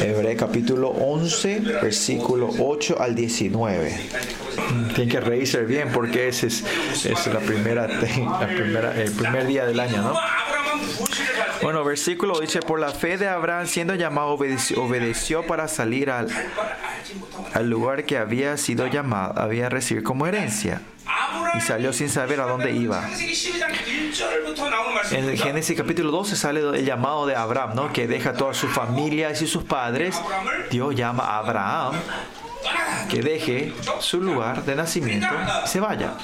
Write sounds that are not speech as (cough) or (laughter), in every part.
Hebreo capítulo 11, versículo 8 al 19. Tienen que reírse bien porque ese es, es la, primera, la primera, el primer día del año, ¿no? Bueno, versículo dice, por la fe de Abraham siendo llamado obedeció, obedeció para salir al, al lugar que había sido llamado, había recibido como herencia y salió sin saber a dónde iba. En el Génesis capítulo 12 sale el llamado de Abraham, ¿no? que deja toda su familia y sus padres. Dios llama a Abraham que deje su lugar de nacimiento y se vaya.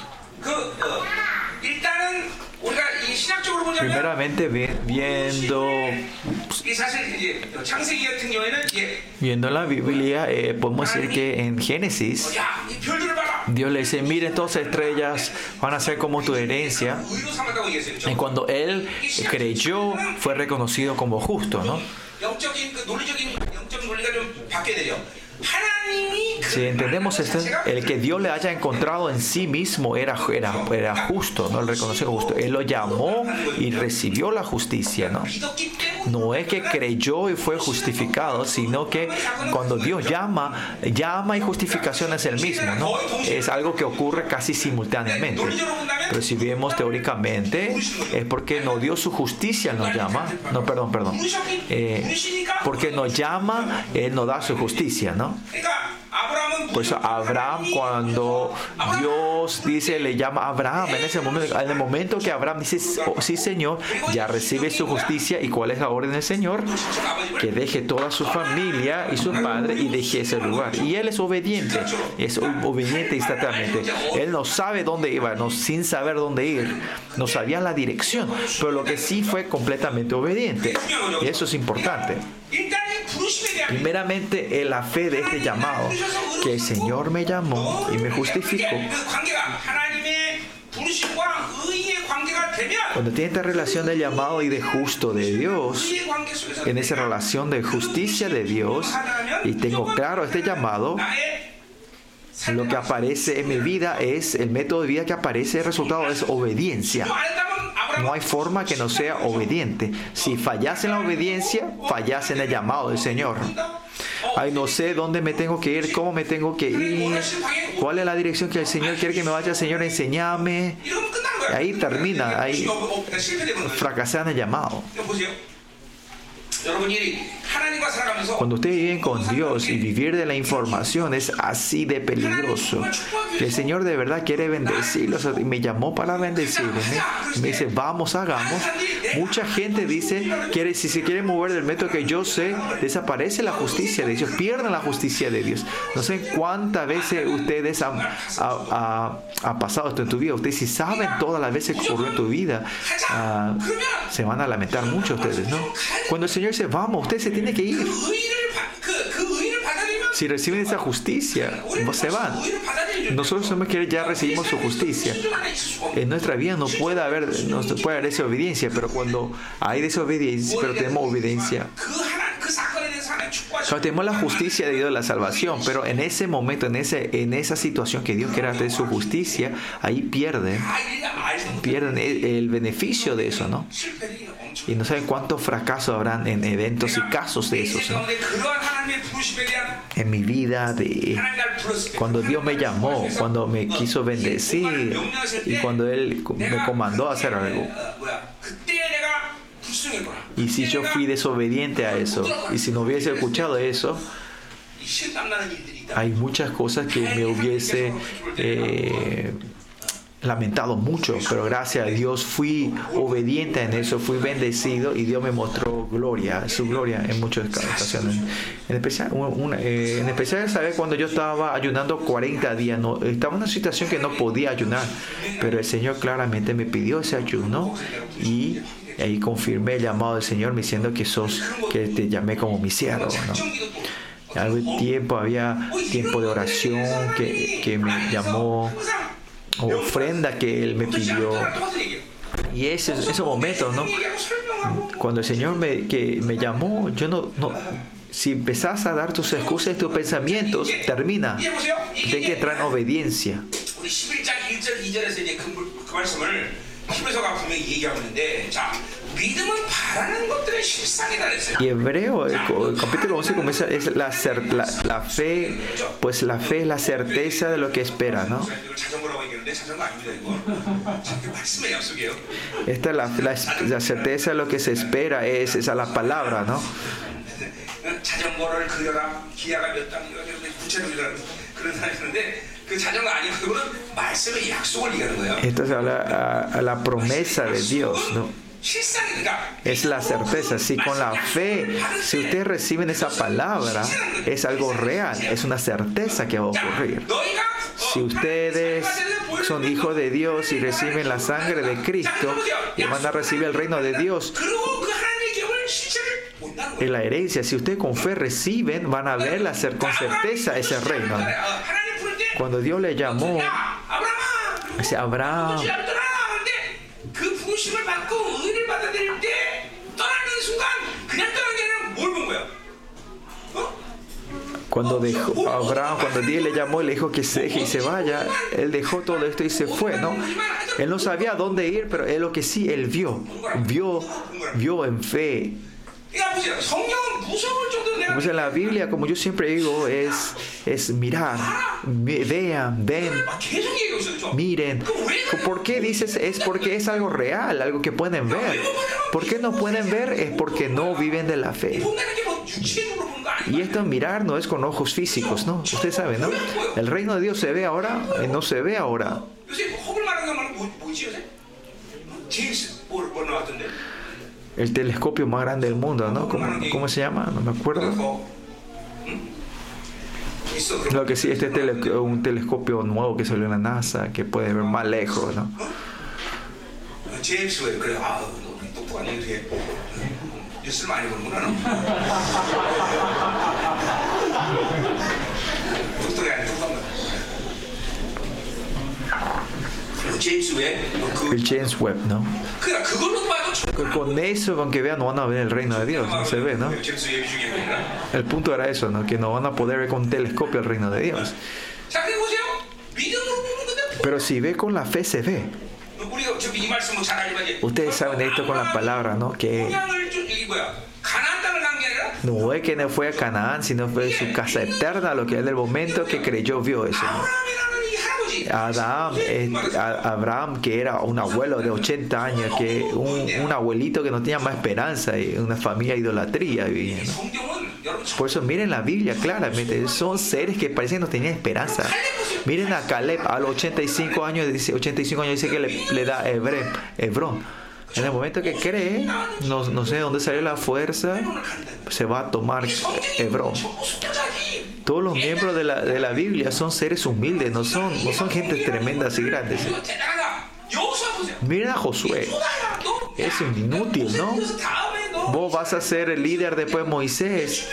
Primeramente viendo viendo la Biblia eh, podemos decir que en Génesis Dios le dice mire estas estrellas van a ser como tu herencia y cuando él creyó fue reconocido como justo ¿no? Si entendemos esto, el que Dios le haya encontrado en sí mismo era, era, era justo, no el reconoció justo. Él lo llamó y recibió la justicia, ¿no? No es que creyó y fue justificado, sino que cuando Dios llama, llama y justificación es el mismo, ¿no? Es algo que ocurre casi simultáneamente. Pero si vemos teóricamente, es porque no dio su justicia, nos llama. No, perdón, perdón. Eh, porque nos llama, Él nos da su justicia, ¿no? Pues Abraham cuando Dios dice, le llama a Abraham en ese momento, en el momento que Abraham dice, oh, sí Señor, ya recibe su justicia y cuál es la orden del Señor, que deje toda su familia y su padre y deje ese lugar. Y él es obediente, es obediente instantáneamente. Él no sabe dónde iba, no, sin saber dónde ir, no sabía la dirección, pero lo que sí fue completamente obediente. Y eso es importante. Primeramente, en la fe de este llamado, que el Señor me llamó y me justificó. Cuando tiene esta relación de llamado y de justo de Dios, en esa relación de justicia de Dios, y tengo claro este llamado, lo que aparece en mi vida es, el método de vida que aparece, el resultado es obediencia. No hay forma que no sea obediente. Si fallas en la obediencia, fallas en el llamado del Señor. Ay, no sé dónde me tengo que ir, cómo me tengo que ir, cuál es la dirección que el Señor quiere que me vaya, Señor, enseñame. Ahí termina, ahí fracasé en el llamado. Cuando ustedes viven con Dios y vivir de la información es así de peligroso. El Señor de verdad quiere bendecirlos me llamó para bendecirme. Me dice, vamos, hagamos. Mucha gente dice, quiere, si se quiere mover del método que yo sé, desaparece la justicia de Dios, pierden la justicia de Dios. No sé cuántas veces ustedes han, pasado esto en tu vida. Ustedes si saben todas las veces que ocurrió en tu vida, ah, se van a lamentar mucho ustedes, ¿no? Cuando el Señor dice, vamos, usted se tiene que ir. Si reciben esa justicia, se van. Nosotros somos que ya recibimos su justicia. En nuestra vida no puede haber, no puede haber desobediencia, pero cuando hay desobediencia, pero tenemos obediencia, tenemos la justicia de Dios la salvación, pero en ese momento, en, ese, en esa situación que Dios quiere hacer su justicia, ahí pierden, pierden el, beneficio de eso, ¿no? Y no saben cuántos fracasos habrán en eventos y casos de esos, ¿no? En mi vida, de cuando Dios me llamó, cuando me quiso bendecir y cuando Él me comandó a hacer algo. Y si yo fui desobediente a eso, y si no hubiese escuchado eso, hay muchas cosas que me hubiese eh, lamentado mucho, pero gracias a Dios fui obediente en eso, fui bendecido y Dios me mostró gloria, su gloria en muchas ocasiones. En especial, eh, en especial ¿sabes? cuando yo estaba ayunando 40 días, no, estaba en una situación que no podía ayunar, pero el Señor claramente me pidió ese ayuno y ahí confirmé el llamado del Señor diciendo que sos, que te llamé como mi siervo. ¿no? Algo tiempo, había tiempo de oración que, que me llamó ofrenda que Él me pidió. Y ese, esos momentos, ¿no? Cuando el Señor me, que me llamó, yo no, no, si empezás a dar tus excusas y tus pensamientos, termina. De que entrar en obediencia. Y Hebreo, el, capítulo 11 comienza, es la, la, fe, pues la fe es la certeza de lo que espera, ¿no? Esta es la, la, certeza de lo que se espera, es esa la palabra, ¿no? Esto es a la, a la promesa de Dios, ¿no? Es la certeza. Si con la fe, si ustedes reciben esa palabra, es algo real, es una certeza que va a ocurrir. Si ustedes son hijos de Dios y reciben la sangre de Cristo y van a recibir el reino de Dios, en la herencia, si ustedes con fe reciben, van a hacer con certeza ese reino. Cuando Dios le llamó, ese Abraham cuando dejó Abraham, cuando Dios le llamó y le dijo que se deje y se vaya, él dejó todo esto y se fue, ¿no? Él no sabía dónde ir, pero es lo que sí él vio, vio, vio en fe. Pues en la Biblia, como yo siempre digo, es, es mirar, vean, ven, miren. ¿Por qué dices? Es porque es algo real, algo que pueden ver. ¿Por qué no pueden ver? Es porque no viven de la fe. Y esto mirar no es con ojos físicos, ¿no? Usted sabe, ¿no? El reino de Dios se ve ahora y no se ve ahora. El telescopio más grande del mundo, ¿no? ¿Cómo, se llama? No me acuerdo. Lo que sí, este es un telescopio nuevo que salió en la NASA que puede ver más lejos, ¿no? (laughs) El James Webb, ¿no? Con eso, aunque vean, no van a ver el reino de Dios, no se ve, ¿no? El punto era eso, ¿no? Que no van a poder ver con telescopio el reino de Dios. Pero si ve con la fe, se ve. Ustedes saben esto con la palabra, ¿no? Que no es que no fue a Canaán, sino fue su casa eterna, lo que es el momento que creyó, vio eso. Adam, Abraham, que era un abuelo de 80 años, que un, abuelito que no tenía más esperanza, una familia idolatría Por eso miren la Biblia claramente, son seres que parecen no tenían esperanza. Miren a Caleb, a los 85 años, dice, 85 años dice que le, da Hebrón. En el momento que cree, no, sé dónde salió la fuerza, se va a tomar Hebrón. Todos los miembros de la, de la Biblia son seres humildes, no son, no son gente tremendas y grandes. Miren a Josué, es inútil, ¿no? Vos vas a ser el líder después de Moisés,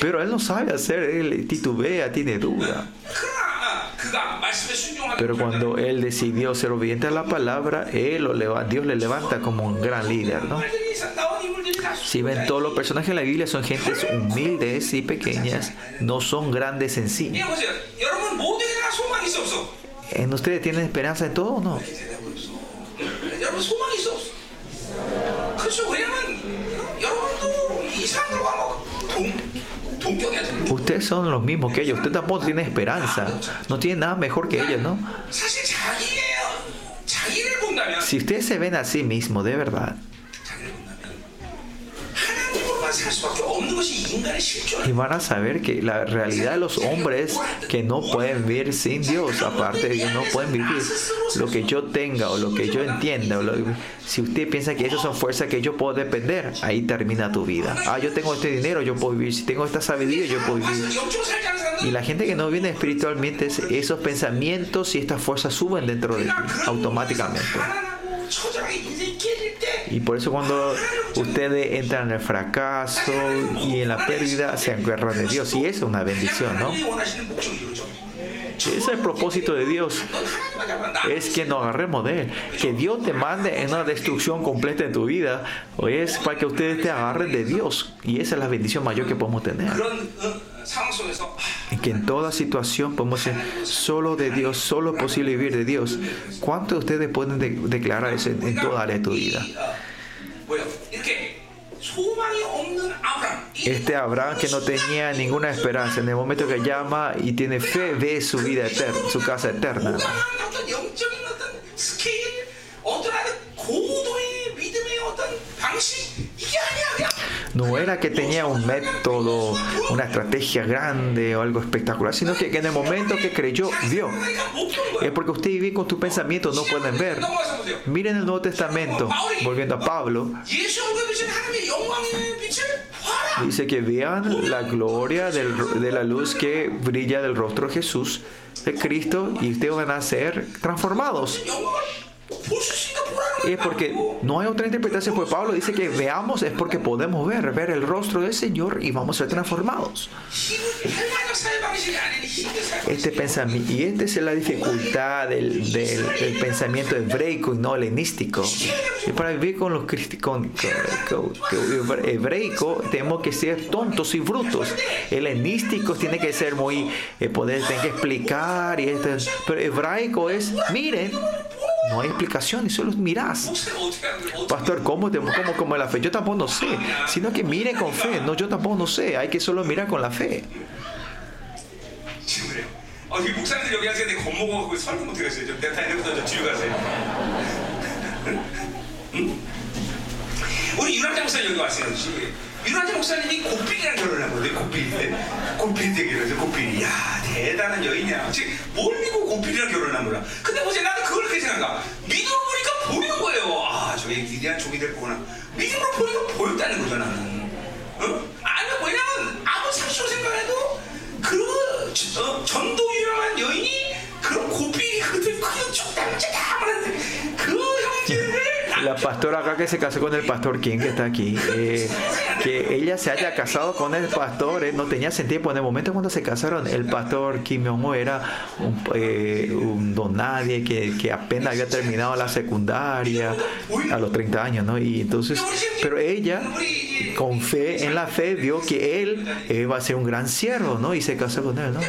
pero él no sabe hacer, él titubea, tiene duda. Pero cuando él decidió ser obediente a la palabra, él lo Dios le levanta como un gran líder, ¿no? Si ven todos los personajes de la Biblia son gentes humildes y pequeñas, no son grandes en sí. ¿En ustedes tienen esperanza en todo o no? Ustedes son los mismos que ellos. Usted tampoco tiene esperanza. No tiene nada mejor que ellos, ¿no? Si ustedes se ven a sí mismos, de verdad, y van a saber que la realidad de los hombres que no pueden vivir sin Dios, aparte de que no pueden vivir lo que yo tenga o lo que yo entienda. si usted piensa que eso son fuerzas que yo puedo depender, ahí termina tu vida. Ah, yo tengo este dinero, yo puedo vivir. Si tengo esta sabiduría, yo puedo vivir. Y la gente que no viene espiritualmente, esos pensamientos y estas fuerzas suben dentro de ti automáticamente. Y por eso cuando ustedes entran en el fracaso y en la pérdida, se agarran de Dios. Y eso es una bendición, ¿no? Ese es el propósito de Dios. Es que nos agarremos de Él. Que Dios te mande en una destrucción completa en tu vida. O es para que ustedes te agarren de Dios. Y esa es la bendición mayor que podemos tener en que en toda situación podemos decir, solo de Dios, solo es posible vivir de Dios. ¿Cuántos de ustedes pueden de declarar eso en, en toda área de tu vida? Este Abraham que no tenía ninguna esperanza, en el momento que llama y tiene fe, ve su vida eterna, su casa eterna. No era que tenía un método, una estrategia grande o algo espectacular, sino que en el momento que creyó, vio. Es porque usted vive con tu pensamiento, no pueden ver. Miren el Nuevo Testamento, volviendo a Pablo. Dice que vean la gloria de la luz que brilla del rostro de Jesús, de Cristo, y ustedes van a ser transformados es porque no hay otra interpretación, porque Pablo dice que veamos es porque podemos ver, ver el rostro del Señor y vamos a ser transformados. Este pensamiento, y esta es la dificultad del, del, pensamiento hebraico y no helenístico. Y para vivir con los con, hebreico tenemos que ser tontos y brutos. Helenísticos tiene que ser muy, eh, poder, que explicar, y este, pero hebraico es, miren, no hay explicación y solo mirás. Pastor, ¿cómo, te, cómo, cómo la fe? Yo tampoco no sé. Sino que mire con fe. No, yo tampoco no sé. Hay que solo mirar con la fe. (laughs) 유학자 목사님이 고필이랑 결혼한 거예요. 고필. 고필 되기로 고필이. 야 대단한 여인이야. 즉, 뭘 믿고 고필이랑 결혼한 거야. 근데 보세요. 나는 그걸 그렇게 생각하. 믿음으로 보니까 보이는 거예요. 아, 저게 위대한 종이 될 거구나. 믿음으로 보니까 보였다는 거죠, 나는. 어? 아니, 왜냐면 아무 상식으로 생각해도 그 어, 전도 유명한 여인이 그런 고필이 그들 그냥 적당자다 하는데 그 형제를 la pastora acá que se casó con el pastor King, que está aquí, eh, que ella se haya casado con el pastor, eh, no tenía sentido. Pues en el momento cuando se casaron, el pastor Kim Jong era un, eh, nadie que, apenas había terminado la secundaria a los 30 años, ¿no? Y entonces, pero ella, con fe, en la fe, vio que él iba a ser un gran siervo, ¿no? Y se casó con él, ¿no?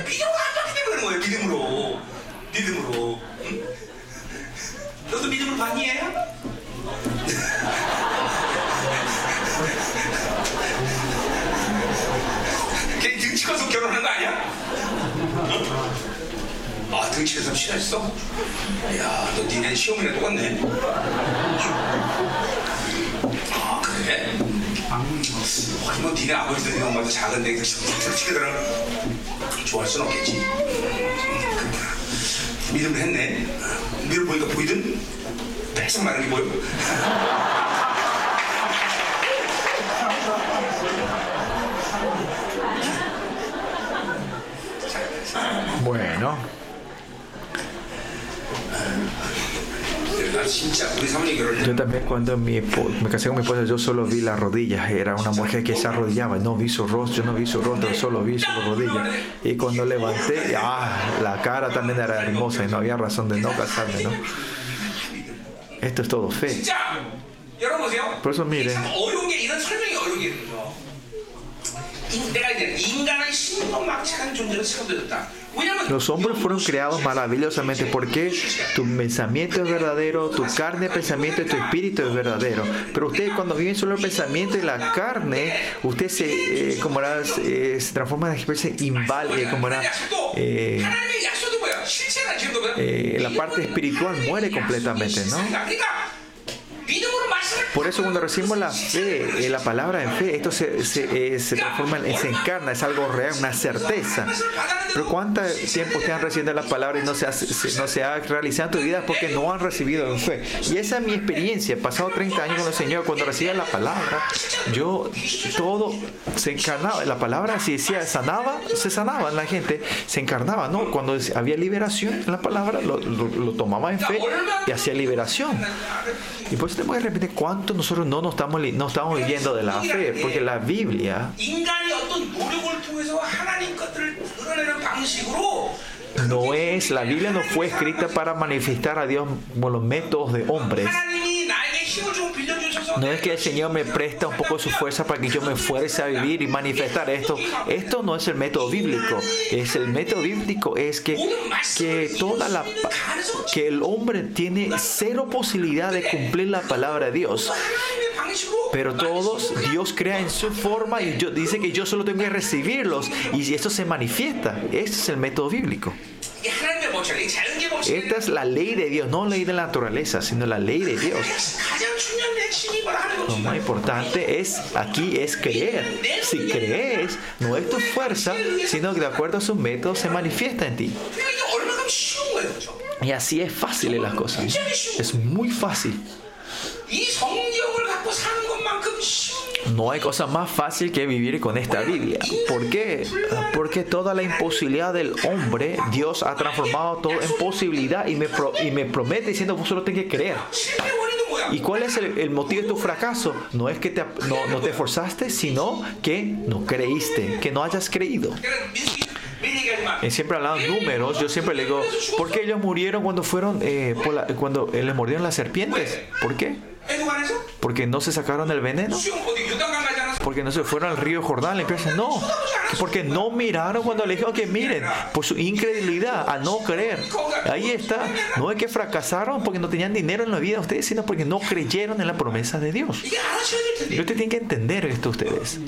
걔 등치 커서 결혼한 거 아니야? 어? 아 등치 커서 친했어? 야, 너 니네 시험이랑 똑같네. 아 그래? 아니 뭐 니네 아버지도 니네 엄마도 작은데 등치거든 좋아할 순 없겠지. 믿음을 했네. 믿음 보니까 보이든 뺏어 마른 게 보여. Bueno. Yo también cuando mi, me casé con mi esposa, yo solo vi las rodillas. Era una mujer que se arrodillaba. No vi su rostro, yo no vi su rostro, solo vi su rodillas. Y cuando levanté, ah, la cara también era hermosa y no había razón de no casarme, ¿no? Esto es todo fe. Por eso miren. Los hombres fueron creados maravillosamente porque tu pensamiento es verdadero, tu carne, pensamiento y tu espíritu es verdadero. Pero ustedes cuando viven solo el pensamiento y la carne, usted se, eh, como era, eh, se transforma en especie inválida, eh, como era, eh, la parte espiritual muere completamente, ¿no? Por eso cuando recibimos la fe, eh, la palabra en fe, esto se, se, eh, se transforma, en, se encarna, es algo real, una certeza. Pero ¿cuánto tiempo ustedes han recibido la palabra y no se, ha, no se ha realizado en tu vida porque no han recibido en fe? Y esa es mi experiencia. Pasado 30 años con el Señor, cuando recibía la palabra, yo todo se encarnaba. La palabra, si decía sanaba, se sanaba la gente, se encarnaba, ¿no? Cuando había liberación en la palabra, lo, lo, tomaba en fe y hacía liberación. Y por eso tenemos que repetir cuánto nosotros no nos estamos, no estamos viviendo de la fe, porque la Biblia no es, la Biblia no fue escrita para manifestar a Dios con los métodos de hombres. No es que el Señor me presta un poco su fuerza para que yo me fuerce a vivir y manifestar esto. Esto no es el método bíblico. Es el método bíblico es que, que toda la que el hombre tiene cero posibilidad de cumplir la palabra de Dios. Pero todos Dios crea en su forma y yo, dice que yo solo tengo que recibirlos y esto se manifiesta. Este es el método bíblico. Esta es la ley de Dios, no ley de la naturaleza, sino la ley de Dios. Lo más importante es aquí es creer. Si crees, no es tu fuerza, sino que de acuerdo a sus métodos se manifiesta en ti. Y así es fácil las cosas. Es muy fácil no hay cosa más fácil que vivir con esta Biblia. ¿Por qué? Porque toda la imposibilidad del hombre, Dios ha transformado todo en posibilidad y me, pro, y me promete diciendo, vos solo tenés que creer. ¿Y cuál es el, el, motivo de tu fracaso? No es que te, no, no te esforzaste, sino que no creíste, que no hayas creído. Y siempre hablaban números, yo siempre le digo, ¿por qué ellos murieron cuando fueron, eh, por la, cuando eh, les mordieron las serpientes? ¿Por qué? Porque no se sacaron el veneno. Porque no se fueron al río Jordán limpiarse. No. Porque no miraron cuando le dijeron que miren. Por su incredulidad, a no creer. Ahí está. No es que fracasaron porque no tenían dinero en la vida ustedes, sino porque no creyeron en la promesa de Dios. Y ustedes tienen que entender esto ustedes.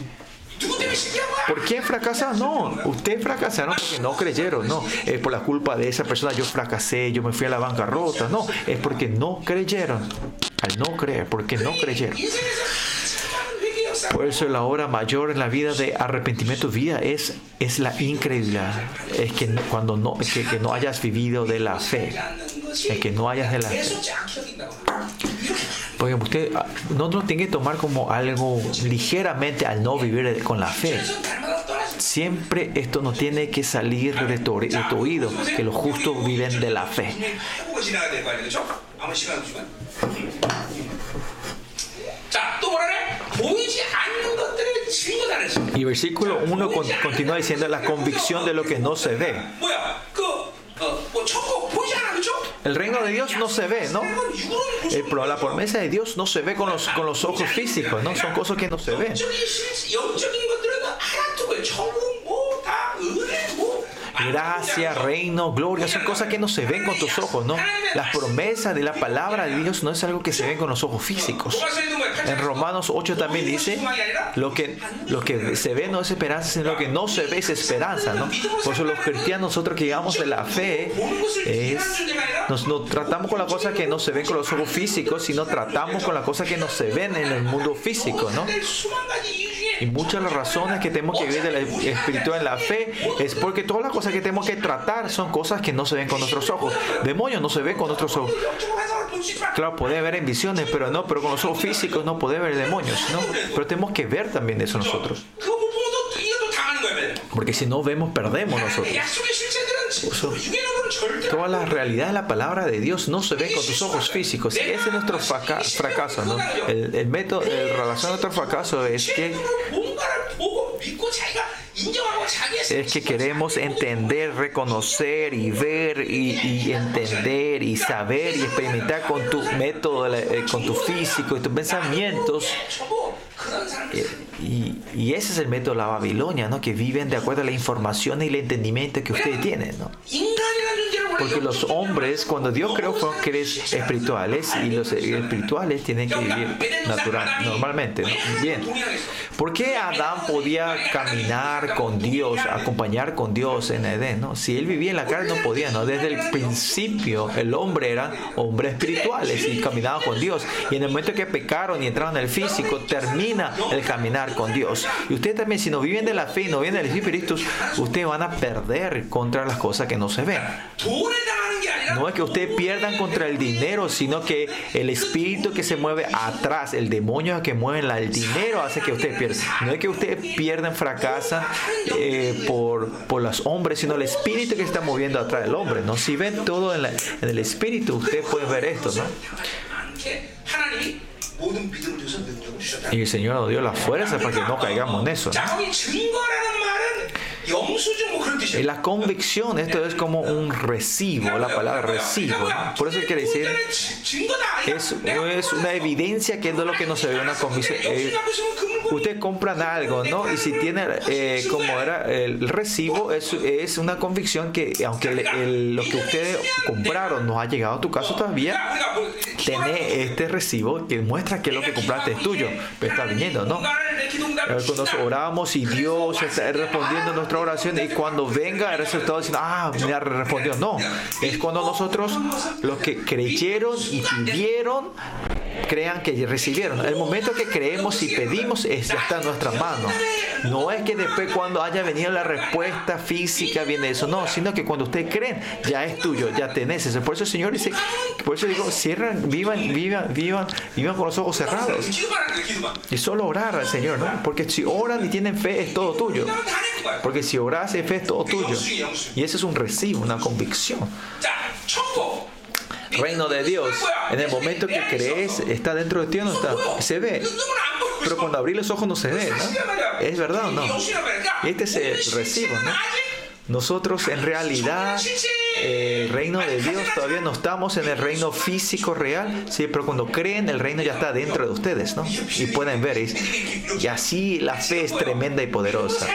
¿Por quién fracasaron? No, ustedes fracasaron porque no creyeron, no. Es por la culpa de esa persona, yo fracasé, yo me fui a la bancarrota, no. Es porque no creyeron al no creer, porque no creyeron. Por eso la obra mayor en la vida de arrepentimiento vida es, es la incredulidad. Es que cuando no, que no hayas vivido de la fe. Es que no hayas de la fe. Por ejemplo, usted ah, no nos tiene que tomar como algo ligeramente al no vivir con la fe. Siempre esto nos tiene que salir de tu, oído, que los justos viven de la fe. Y versículo 1 continúa diciendo la convicción de lo que no se ve. El reino de Dios no se ve, ¿no? Eh, la promesa de Dios no se ve con los, con los ojos físicos, ¿no? Son cosas que no se ven gracia, reino, gloria, son cosas que no se ven con tus ojos, ¿no? Las promesas de la palabra de Dios no es algo que se ven con los ojos físicos. En Romanos 8 también dice, lo que, lo que se ve no es esperanza, sino lo que no se ve es esperanza, ¿no? Por eso los cristianos, nosotros que llegamos de la fe, es, nos, nos tratamos con las cosas que no se ven con los ojos físicos, sino tratamos con las cosas que no se ven en el mundo físico, ¿no? Y muchas de las razones que tenemos que vivir de la espiritual en la fe es porque todas las cosas que tenemos que tratar son cosas que no se ven con nuestros ojos. Demonios no se ven con nuestros ojos. Claro, puede ver en visiones, pero no, pero con los ojos físicos no puede ver demonios, ¿no? Pero tenemos que ver también eso nosotros. Porque si no vemos, perdemos nosotros. Toda la realidad de la palabra de Dios no se ve con tus ojos físicos. Ese es nuestro fracaso, ¿no? El, método, el relación a nuestro fracaso es que es que queremos entender, reconocer y ver y, y, entender y saber y experimentar con tu método, eh, con tu físico y tus pensamientos. Y, y, ese es el método de la Babilonia, ¿no? Que viven de acuerdo a la información y el entendimiento que ustedes tienen, ¿no? Porque los hombres, cuando Dios creó, fueron seres espirituales y los espirituales tienen que vivir natural, normalmente, ¿no? Bien. ¿Por qué Adán podía caminar con Dios, acompañar con Dios en Edén, ¿no? Si él vivía en la carne, no podía, ¿no? Desde el principio, el hombre era hombres espirituales y caminaba con Dios. Y en el momento que pecaron y entraron en el físico, termina el caminar con Dios. Y ustedes también, si no viven de la fe y no viven del Espíritu, ustedes van a perder contra las cosas que no se ven. No es que ustedes pierdan contra el dinero, sino que el espíritu que se mueve atrás, el demonio que mueve el dinero hace que ustedes pierdan. No es que ustedes pierdan, fracasan eh, por, por los hombres, sino el espíritu que se está moviendo atrás del hombre. ¿no? Si ven todo en, el espíritu, ustedes pueden ver esto. ¿no? Y el Señor nos dio las fuerzas para que no caigamos en eso. Y la convicción, esto es como un recibo, la palabra recibo. Por eso quiere decir, es, es una evidencia que es de lo que no se ve una convicción Eh, usted compran algo, ¿no? Y si tiene, como era el recibo, es, es una convicción que aunque lo que ustedes compraron no ha llegado a tu caso todavía, tener este recibo que muestra que lo que compraste es tuyo. Pero está viniendo, ¿no? Cuando orábamos y Dios está respondiendo a nuestro nuestra oración y cuando venga el resultado diciendo, ah, me ha respondido. No, es cuando nosotros, los que creyeron y pidieron, crean que recibieron. El momento que creemos y pedimos es, ya está en nuestras manos. No es que después cuando haya venido la respuesta física viene eso, no, sino que cuando ustedes creen, ya es tuyo, ya tenés eso. Por eso el Señor dice, por eso digo, cierran, vivan, vivan, vivan, vivan con los ojos cerrados. Y solo orar al Señor, ¿no? Porque si oran y tienen fe, es todo tuyo. Porque si oras y fe, es todo tuyo. Y ese es un recibo, una convicción reino de Dios. En el momento que crees, está dentro de ti o no está. Se ve. Pero cuando abrí los ojos no se ve, ¿no? ¿Es verdad o no? Y este se recibe, ¿no? Nosotros en realidad, el reino de Dios, todavía no estamos en el reino físico real, ¿sí? pero cuando creen, el reino ya está dentro de ustedes, ¿no? Y pueden ver, y así la fe es tremenda y poderosa.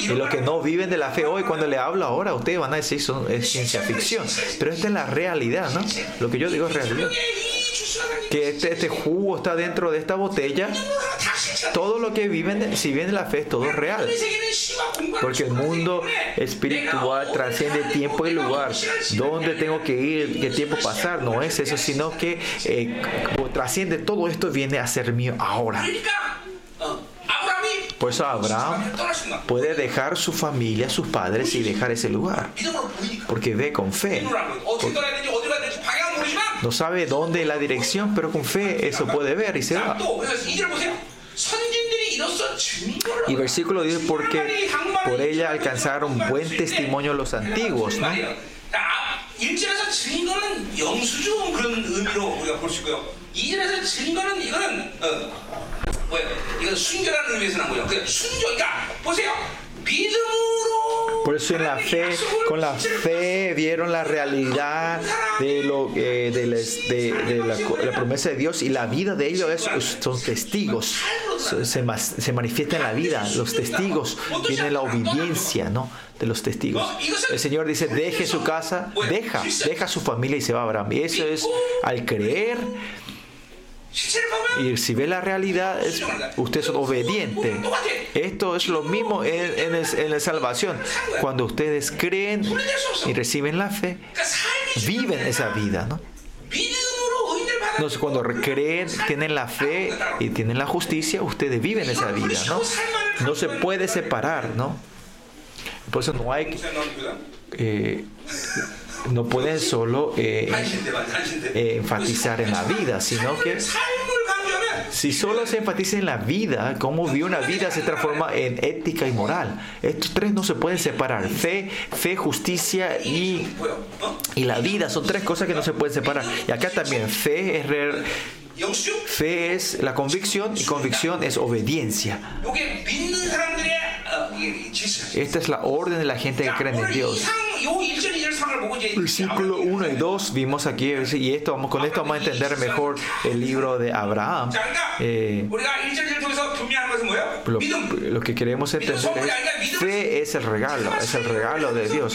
Y los que no viven de la fe hoy, cuando le hablo ahora, ustedes van a decir, son, es ciencia ficción, pero esta es la realidad, ¿no? Lo que yo digo es realidad que este, este, jugo está dentro de esta botella. Todo lo que viven, si bien la fe es todo real. Porque el mundo espiritual trasciende tiempo y lugar. ¿Dónde tengo que ir? ¿Qué tiempo pasar? No es eso, sino que eh, trasciende todo esto viene a ser mío ahora. Por eso Abraham puede dejar su familia, sus padres y dejar ese lugar. Porque ve con fe. No sabe dónde la dirección, pero con fe eso puede ver y se va. Y versículo 10, porque por ella alcanzaron buen testimonio los antiguos. ¿no? Por eso en la fe, con la fe vieron la realidad de, lo, eh, de, la, promesa de Dios y la vida de ellos es, son testigos. Se, manifiesta en la vida. Los testigos viene la obediencia, ¿no? de los testigos. El Señor dice, deje su casa, deja, deja su familia y se va a Abraham. Y eso es al creer y si ve la realidad, es, usted es obediente. Esto es lo mismo en, en, la salvación. Cuando ustedes creen y reciben la fe, viven esa vida, ¿no? Entonces, cuando creen, tienen la fe y tienen la justicia, ustedes viven esa vida, ¿no? No se puede separar, ¿no? Por eso no hay que... Eh, no puedes solo eh, eh, enfatizar en la vida, sino que si solo se enfatiza en la vida, cómo vio una vida se transforma en ética y moral. Estos tres no se pueden separar. Fe, fe, justicia y, y la vida son tres cosas que no se pueden separar. Y acá también fe es... Re, Fe es la convicción y convicción es obediencia. Esta es la orden de la gente que cree en Dios. Versículo 1 y 2 vimos aquí, y esto con esto vamos a entender mejor el libro de Abraham. Eh, lo, que queremos entender fe es el regalo, es el regalo de Dios.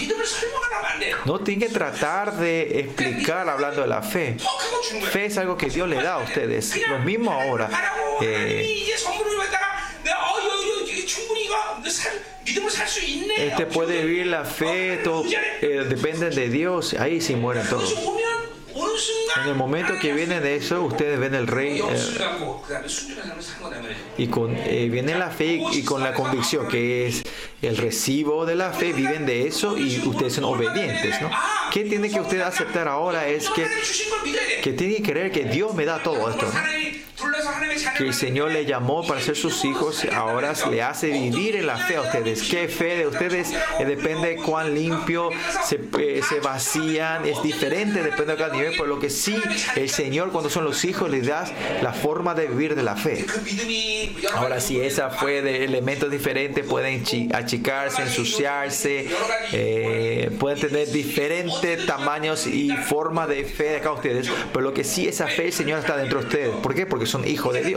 No tiene que tratar de explicar hablando de la fe. Fe es algo que Dios le da a ustedes, los mismos ahora, eh, este puede vivir la fe, todo, eh, depende de Dios, ahí sí mueren todos. En el momento que viene de eso, ustedes ven el rey eh, y con, eh, viene la fe y con la convicción que es el recibo de la fe, viven de eso y ustedes son obedientes. ¿no? ¿Qué tiene que usted aceptar ahora? Es que, que tiene que creer que Dios me da todo esto. ¿no? que el Señor le llamó para ser sus hijos, ahora le hace vivir en la fe a ustedes. ¿Qué fe de ustedes? Eh, depende de cuán limpio se, eh, se, vacían, es diferente, depende de cada nivel, por lo que sí, el Señor cuando son los hijos les da la forma de vivir de la fe. Ahora si esa fue de elementos diferentes, pueden achicarse, ensuciarse, eh, pueden tener diferentes tamaños y forma de fe de cada ustedes, pero lo que sí, esa fe el Señor está dentro de ustedes. ¿Por qué? Porque son hijos de Dios.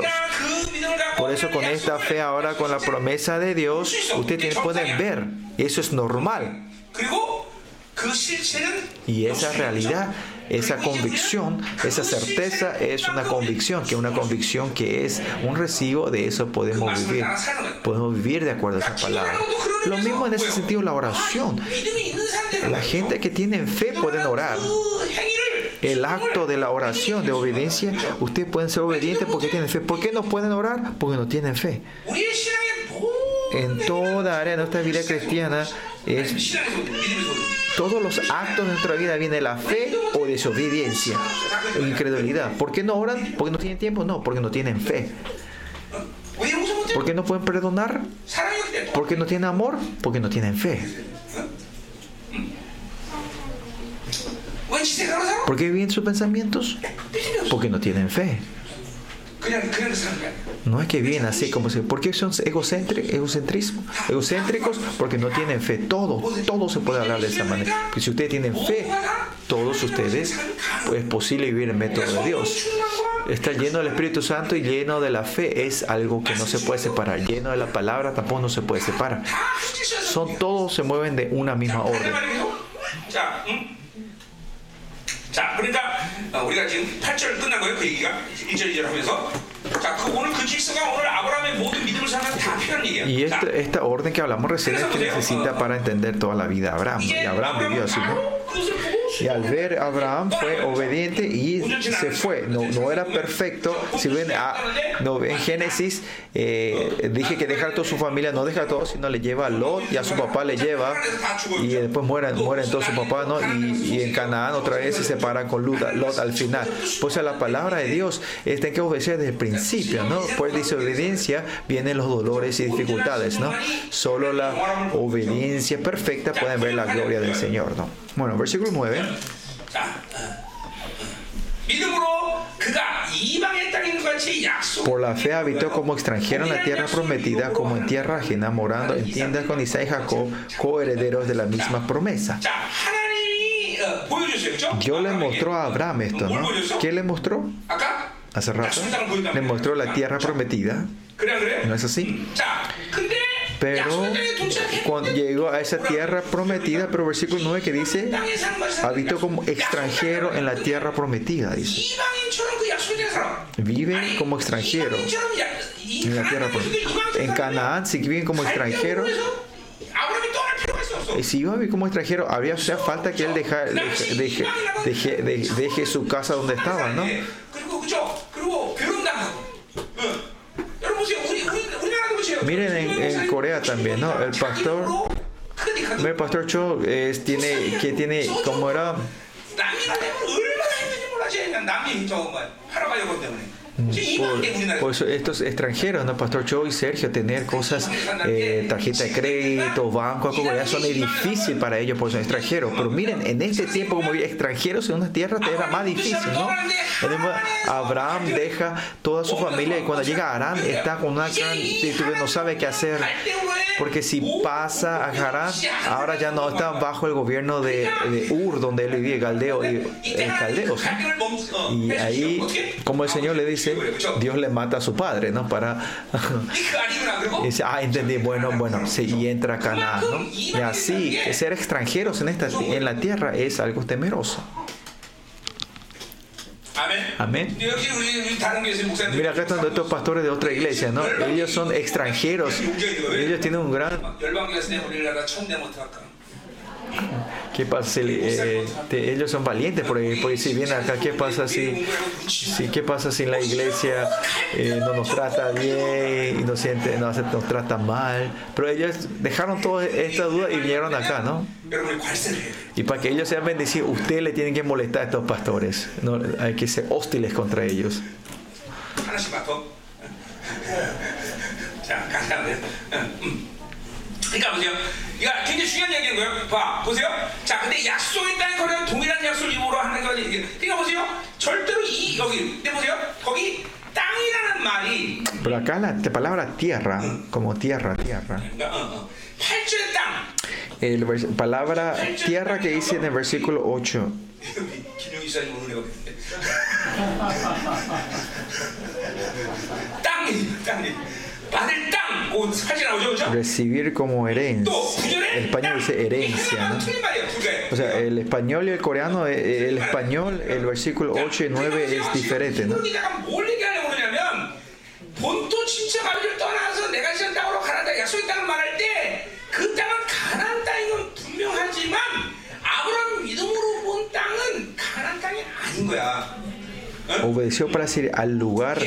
Por eso con esta fe ahora, con la promesa de Dios, ustedes pueden ver. Eso es normal. Y esa realidad, esa convicción, esa certeza es una convicción, que una convicción que es un recibo, de eso podemos vivir. Podemos vivir de acuerdo a esa palabra. Lo mismo en ese sentido la oración. La gente que tiene fe pueden orar el acto de la oración, de obediencia, ustedes pueden ser obedientes porque tienen fe. ¿Por qué no pueden orar? Porque no tienen fe. En toda área de nuestra vida cristiana es todos los actos de nuestra vida viene la fe o desobediencia, o incredulidad. ¿Por qué no oran? ¿Porque no tienen tiempo? No, porque no tienen fe. ¿Por qué no pueden perdonar? ¿Porque no tienen amor? Porque no tienen fe. ¿Por qué viven sus pensamientos? Porque no tienen fe. No es que viven así como se... ¿Por qué son egocentrismo, egocéntricos? Porque no tienen fe. Todo, todo se puede hablar de esa manera. Porque si ustedes tienen fe, todos ustedes, pues es posible vivir el método de Dios. Está lleno del Espíritu Santo y lleno de la fe es algo que no se puede separar. Lleno de la palabra tampoco no se puede separar. Son todos se mueven de una misma orden. 자, 그러니까 어, 우리가 지금 8절 끝나고요. 그 얘기가 1절 2절 하면서 Y esta, esta orden que hablamos recién es que necesita para entender toda la vida de Abraham. Y Abraham vivió así. Y al ver Abraham fue obediente y se fue. No, no era perfecto. Si ven a, ah, no, en Génesis, eh, dije que dejar toda su familia, no deja todo, sino le lleva a Lot y a su papá le lleva. Y después mueren, mueren todos su papá, ¿no? Y, y, en Canaán otra vez se separan con Lot, al final. Pues o sea, la palabra de Dios es que obedecer desde el principio principio, ¿no? Por pues desobediencia vienen los dolores y dificultades, ¿no? Solo la obediencia perfecta pueden ver la gloria del Señor, ¿no? Bueno, versículo 9. Por la fe habitó como extranjero en la tierra prometida, como en tierra ajena, morando en tiendas con Isaac y Jacob, coherederos de la misma promesa. Dios le mostró a Abraham esto, ¿no? ¿Qué le mostró? hace rato, le mostró la tierra prometida. ¿No es así? Pero cuando llegó a esa tierra prometida, pero versículo 9 que dice, habito como extranjero en la tierra prometida, dice. Viven como extranjero. en la tierra prometida. En Canaán, si viven como extranjeros, si iba a vivir como extranjero, habría o sea, falta que él deje, su casa donde estaba, ¿no? Miren en, en Corea también, ¿no? El pastor, el pastor Cho es, tiene, que tiene, como era por, por eso estos extranjeros, ¿no? Pastor Joe y Sergio, tener cosas, eh, tarjeta de crédito, banco, ya son difícil para ellos, por son extranjeros. Pero miren, en este tiempo, como extranjeros en una tierra, te era más difícil, ¿no? Abraham deja toda su familia y cuando llega a Arán está con una gran titubencia, no sabe qué hacer. Porque si pasa a Harán, ahora ya no está bajo el gobierno de, de Ur, donde él vivía, Galdeo, y, eh, Caldeos. Y ahí, como el Señor le dice, Dios le mata a su padre, ¿no? Para. (laughs) y dice, ah, entendí, bueno, bueno, y entra a Canaán, ¿no? Y así, ser extranjeros en, esta, en la tierra es algo temeroso. Amén. Mira, acá están estos pastores de otra iglesia, ¿no? Ellos son extranjeros. Ellos tienen un gran. ¿Qué pasa si eh, ellos son valientes? Porque, si vienen acá, ¿qué pasa si, ¿qué pasa si la iglesia eh, no nos trata bien y nos, siente, nos trata mal? Pero ellos dejaron toda esta duda y vinieron acá, ¿no? Y para que ellos sean bendecidos, ustedes le tienen que molestar a estos pastores. Hay que ser hostiles contra ellos. 하나씩 맡아. 안 돼요. 응, 음. 그러니까 보세요. 이거 굉장히 중요한 이야기인 거예요. 봐, 보세요. 자, 근데 약속의 땅에 거는 동일한 약속을 입으로 하는 거는 이게. 그러니까 보세요. 절대로 이 여기, 근데 보세요. 거기 땅이라는 말이 Pero acá la la palabra tierra, como tierra, tierra. 그러니까 어, 어. 팔주의 땅. El vers- palabra tierra que dice en el versículo 8. 김용희 사님 오늘 해봤는데. 땅이, 땅이. (laughs) recibir como herencia. El español dice herencia. ¿no? O sea, el español y el coreano, eh, eh, el español, el versículo 8 y 9 es diferente. ¿no? Obedeció para decir al lugar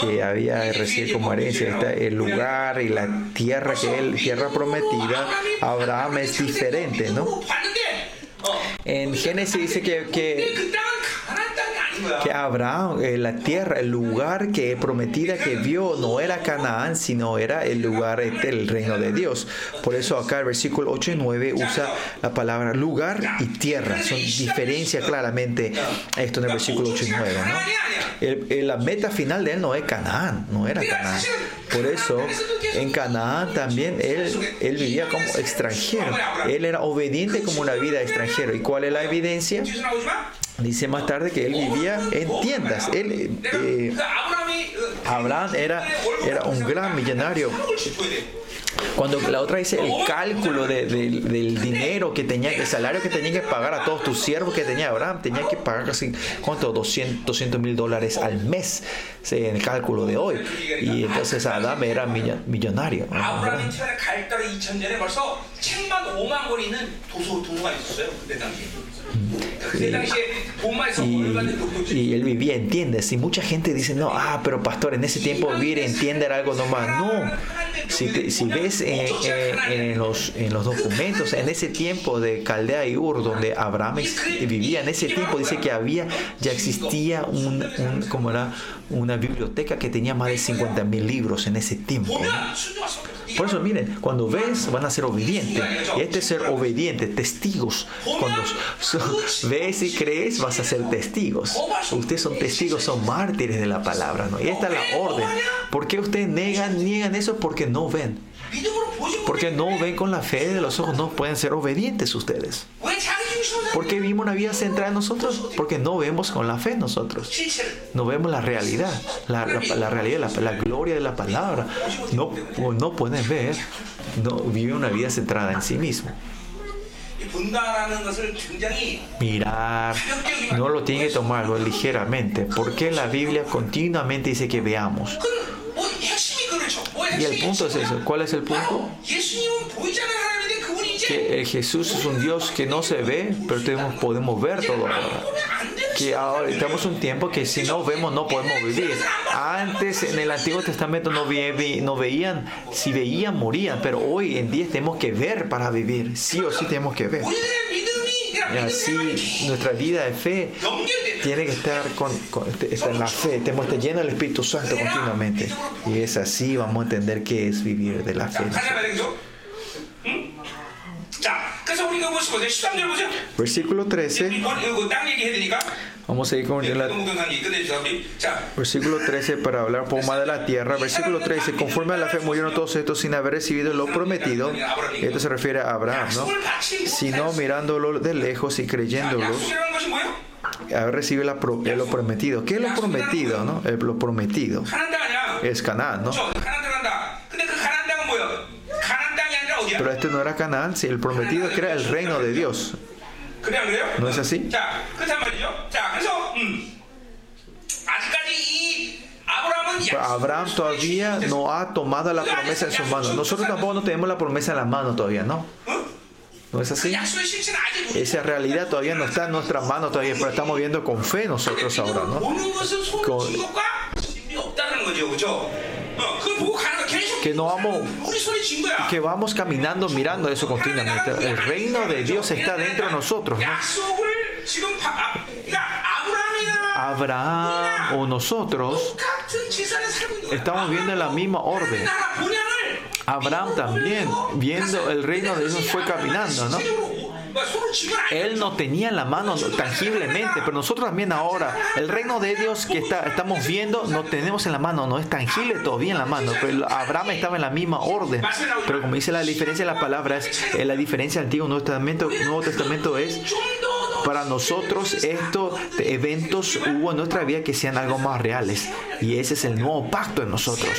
que había recibido como herencia. El lugar y la tierra que es tierra prometida. Abraham es diferente, ¿no? En Génesis dice que que Abraham, eh, la tierra, el lugar que prometida que vio no era Canaán, sino era el lugar del reino de Dios. Por eso acá el versículo 8 y 9 usa la palabra lugar y tierra. Son diferencia claramente esto en el versículo 8 y 9. ¿no? El, el, la meta final de él no es Canaán, no era Canaán. Por eso en Canaán también él, él vivía como extranjero. Él era obediente como una vida extranjero. ¿Y cuál es la evidencia? Dice más tarde que él vivía en tiendas. Él, eh, eh, Abraham era, era un gran millonario. Cuando la otra dice el cálculo de, de, del dinero que tenía, el salario que tenía que pagar a todos tus siervos que tenía Abraham, tenía que pagar casi, ¿cuánto? 200 mil dólares al mes, en el cálculo de hoy. Y entonces Adam era millonario. Abraham. Y, él vivía en. Y mucha gente dice, no, ah, pero pastor, en ese tiempo vivir en era algo. No, si, te, si ves eh, eh, en, los, en los documentos, en ese tiempo de Caldea y Ur, donde Abraham vivía, en ese tiempo dice que había, ya existía un, era, una biblioteca que tenía más de 50 mil libros en ese tiempo. Por eso, miren, cuando ves, van a ser obedientes. Y este ser obediente, testigos. Cuando (laughs) ves y crees, vas a ser testigos. Ustedes son testigos, son mártires de la palabra. ¿no? Y esta es la orden. ¿Por qué ustedes niegan, niegan eso? Porque no ven. Porque no ven con la fe de los ojos, no pueden ser obedientes ustedes. ¿Por qué vimos una vida centrada en nosotros? Porque no vemos con la fe nosotros. No vemos la realidad, la, realidad, la, gloria de la palabra. No, no pueden ver, no viven una vida centrada en sí mismo. Mirar, no lo tiene que tomar ligeramente, porque la Biblia continuamente dice que veamos. Y el punto es eso. ¿Cuál es el punto? Que el eh, Jesús es un Dios que no se ve, pero tenemos, podemos ver todo. ¿verdad? Que ahora estamos un tiempo que si no vemos no podemos vivir. Antes en el Antiguo Testamento no, ve, no veían, si veían morían, pero hoy en día tenemos que ver para vivir. Sí o sí tenemos que ver. Y así nuestra vida de fe tiene que estar con, con este, en la fe, tenemos que estar lleno del Espíritu Santo continuamente. Y es así, vamos a entender qué es vivir de la fe. Versículo 13. Vamos a ir con el versículo 13 para hablar un poco más de la tierra. Versículo 13. Conforme a la fe murieron todos estos sin haber recibido lo prometido. Esto se refiere a Abraham, ¿no? Sino mirándolo de lejos y creyéndolo haber recibido lo prometido. ¿Qué es lo prometido? ¿no? Lo prometido es Canaán, ¿no? Pero este no era Canaán, si el prometido era el reino de Dios. ¿No es así? Abraham todavía no ha tomado la promesa en sus manos. Nosotros tampoco no tenemos la promesa en las manos todavía, ¿no? ¿No es así? Esa realidad todavía no está en nuestras manos todavía, pero estamos viendo con fe nosotros ahora, ¿no? Con que no vamos, que vamos caminando mirando eso continuamente. El reino de Dios está dentro de nosotros. ¿no? Abraham o nosotros estamos viendo la misma orden. Abraham también, viendo el reino de Dios, fue caminando, ¿no? Él no tenía en la mano tangiblemente, pero nosotros también ahora, el reino de Dios que está, estamos viendo, no tenemos en la mano, no es tangible todavía en la mano, pero Abraham estaba en la misma orden. Pero como dice la diferencia de las palabras, eh, la diferencia del Antiguo Nuevo Testamento, Nuevo Testamento es para nosotros estos eventos hubo en nuestra vida que sean algo más reales. Y ese es el nuevo pacto en nosotros.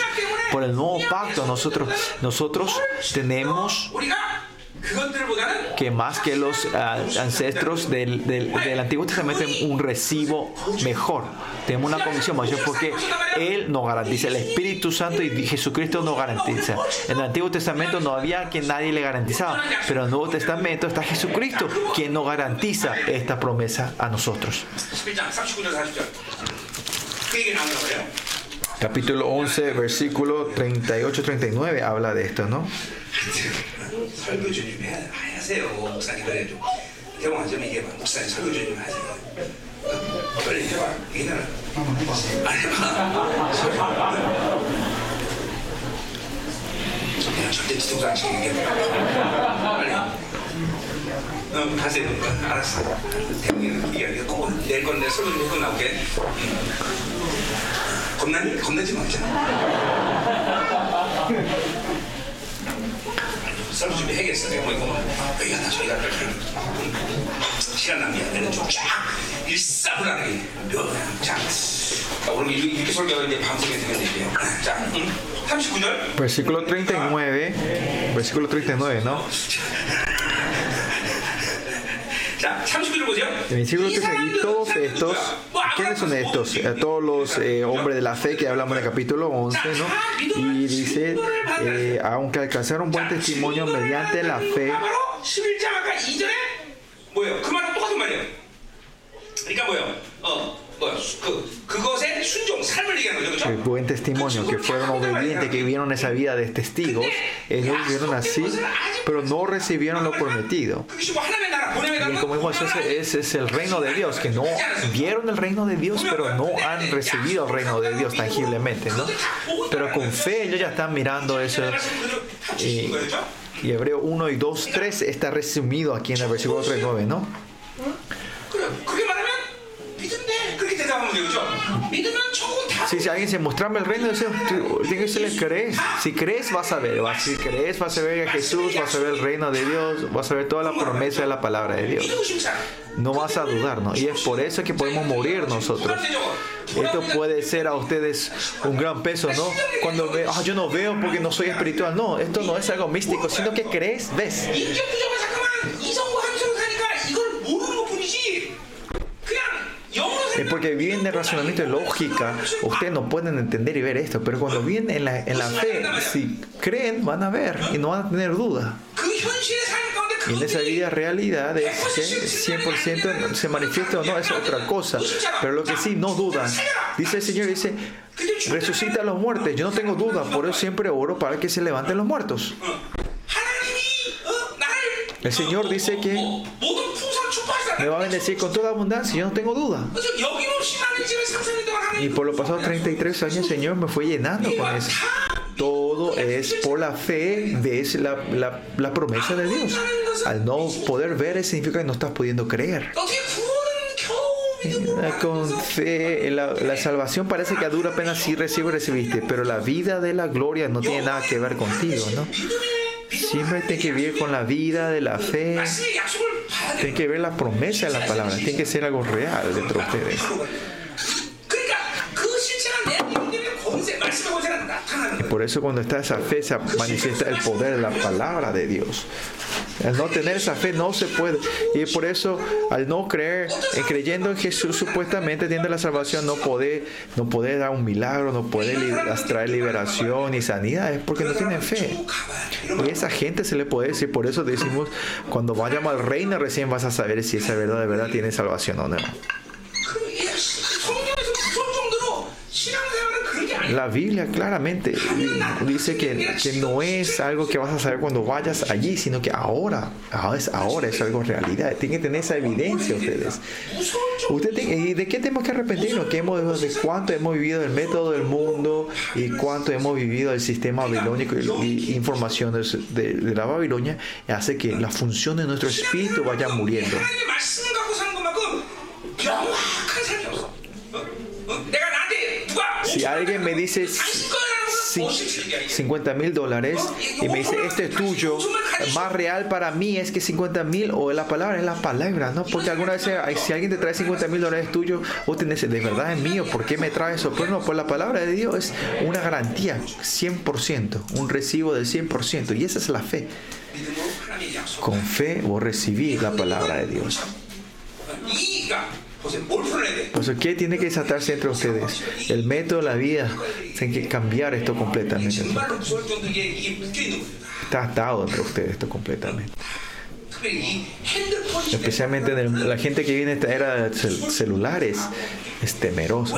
Por el nuevo pacto nosotros nosotros tenemos que más que los ah, ancestros del, del, Antiguo Testamento un recibo mejor. Tenemos una comisión mayor porque Él nos garantiza, el Espíritu Santo y Jesucristo nos garantiza. En el Antiguo Testamento no había que nadie le garantizaba, pero en el Nuevo Testamento está Jesucristo quien nos garantiza esta promesa a nosotros. Capítulo 11, versículo 38-39 habla de esto, ¿no? 겁나니? 겁나지 말자 썰 준비해야겠어. 내가 뭐 이거 여기가 다 저기가 시간 낭비 안 되는 좀쫙 일사불란하게 자 오늘 이렇게 설교가 이제 방송에 되겠네요. 자, 39절. Versículo 39, versículo 39, ¿no? El versículo 13, y todos estos, ¿quiénes son estos? A todos los eh, hombres de la fe que hablamos en el capítulo 11, ¿no? Y dice, eh, aunque alcanzaron buen testimonio mediante la fe. El buen testimonio, que fueron obedientes, que vivieron esa vida de testigos, ellos vivieron así, pero no recibieron lo prometido. Y como vimos, ese, es el reino de Dios, que no vieron el reino de Dios, pero no han recibido el reino de Dios tangiblemente, ¿no? Pero con fe ellos ya están mirando eso. Y, y Hebreo 1 y 2, 3 está resumido aquí en el versículo 3, 9, ¿no? Si, si alguien se mostrame el reino de Dios, tiene que crees. Si crees, vas a ver. Si crees, vas a ver a Jesús, vas a ver el reino de Dios, vas a ver toda la promesa de la palabra de Dios. No vas a dudar, ¿no? Y es por eso que podemos morir nosotros. Esto puede ser a ustedes un gran peso, ¿no? Cuando ve, ah, yo no veo porque no soy espiritual. No, esto no es algo místico, sino que crees, ves. Porque viven de razonamiento de lógica, ustedes no pueden entender y ver esto, pero cuando vienen en la, en la fe, si creen, van a ver y no van a tener duda. Y en esa vida realidad es que 100% se manifiesta o no es otra cosa. Pero lo que sí, no dudan. Dice el Señor, dice, resucita a los muertos. Yo no tengo duda, por eso siempre oro para que se levanten los muertos. El Señor dice que me va a bendecir con toda abundancia, yo no tengo duda. Y por los pasados 33 años, Señor me fue llenando con eso. Todo es por la fe, ves la, la, promesa de Dios. Al no poder ver, significa que no estás pudiendo creer. Con fe, la, la, salvación parece que a dura pena sí recibe recibiste, pero la vida de la gloria no tiene nada que ver contigo, ¿no? Siempre tiene que vivir con la vida de la fe. Tiene que ver la promesa de la palabra. Tiene que ser algo real dentro de ustedes. Y por eso cuando está esa fe se manifiesta el poder de la palabra de Dios. Al no tener esa fe no se puede. Y por eso, al no creer, en creyendo en Jesús, supuestamente tiene la salvación, no puede, no puede dar un milagro, no puede traer liberación y sanidad, es porque no tienen fe. Y esa gente se le puede decir, por eso decimos, cuando vayamos al reino recién vas a saber si esa verdad de verdad tiene salvación o no. La Biblia claramente dice que, que, no es algo que vas a saber cuando vayas allí, sino que ahora, ahora es, ahora es algo realidad. Tienen que tener esa evidencia ustedes. Usted ¿Y de qué tenemos que arrepentirnos? ¿Qué hemos, ¿De cuánto hemos vivido el método del mundo y cuánto hemos vivido el sistema babilónico y, información de, de, la Babilonia? Hace que la función de nuestro espíritu vaya muriendo. Si alguien me dice 50 mil dólares y me dice, este es tuyo, más real para mí es que 50 mil o la palabra es la palabra, ¿no? Porque alguna vez si alguien te trae 50 mil dólares tuyo, vos tenés, de verdad es mío, ¿por qué me trae eso? Pues no, pues la palabra de Dios es una garantía, 100%, un recibo del 100%, y esa es la fe. Con fe vos recibís la palabra de Dios. Pues, ¿qué tiene que desatarse entre ustedes? El método, la vida. Tienen que cambiar esto completamente. Está atado entre ustedes esto completamente. Especialmente la gente que viene en esta era celulares es temerosa.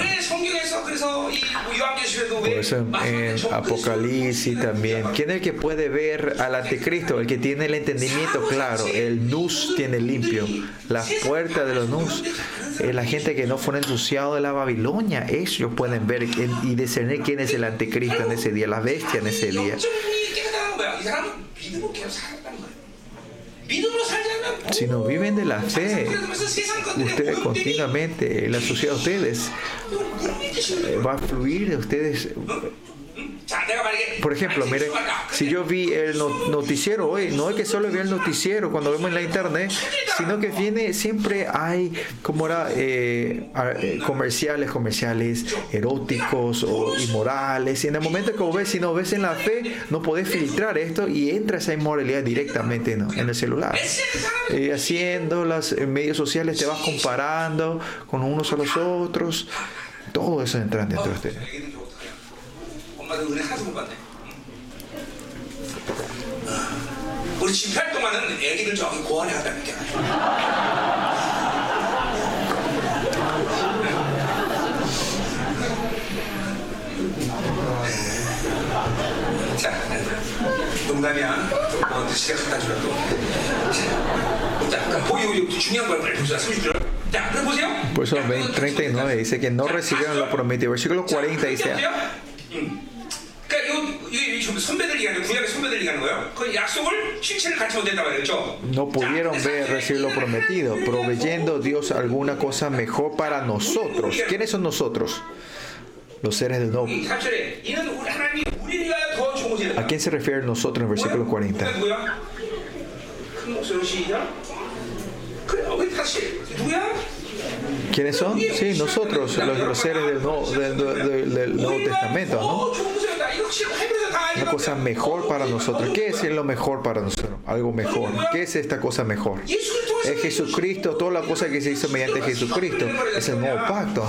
Por eso en, Apocalipsis también. ¿Quién es el que puede ver al anticristo? El que tiene el entendimiento claro. El nus tiene limpio. La puerta de los nus. la gente que no fue ensuciado de la Babilonia. Ellos pueden ver y discernir quién es el anticristo en ese día. La bestia en ese día. Si no viven de la fe, ustedes continuamente, la sociedad de ustedes va a fluir de ustedes por ejemplo, mire, si yo vi el noticiero hoy, no es que solo vi el noticiero cuando vemos en la internet, sino que viene, siempre hay como era eh, eh, comerciales, comerciales eróticos o inmorales. Y en el momento que vos ves, si no ves en la fe, no podés filtrar esto y entra esa inmoralidad directamente en el celular. Y haciendo las medios sociales te vas comparando con unos a los otros. Todo eso entra dentro de ustedes. 엄마도 은혜 하도 못 받네. 우리 집회할 동안은 애기들 저기 고안에 갖다 게 자, 농담이야. 너한테 시작 갖다 주라고. 자, 그럼 보기 중요한 걸 빨리 보자. 30절. Por eso 39 dice que no recibieron lo prometido. Versículo 40 dice. No pudieron ver recibir lo prometido, proveyendo Dios alguna cosa mejor para nosotros. ¿Quiénes son nosotros? Los seres del nuevo. ¿A quién se refiere nosotros en el versículo 40? ¿Quiénes son? Sí, nosotros, los, seres del Nuevo, del, Nuevo Testamento, ¿no? Una cosa mejor para nosotros. ¿Qué es lo mejor para nosotros? Algo mejor. ¿Qué es esta cosa mejor? Es Jesucristo, toda la cosa que se hizo mediante Jesucristo. Es el nuevo pacto.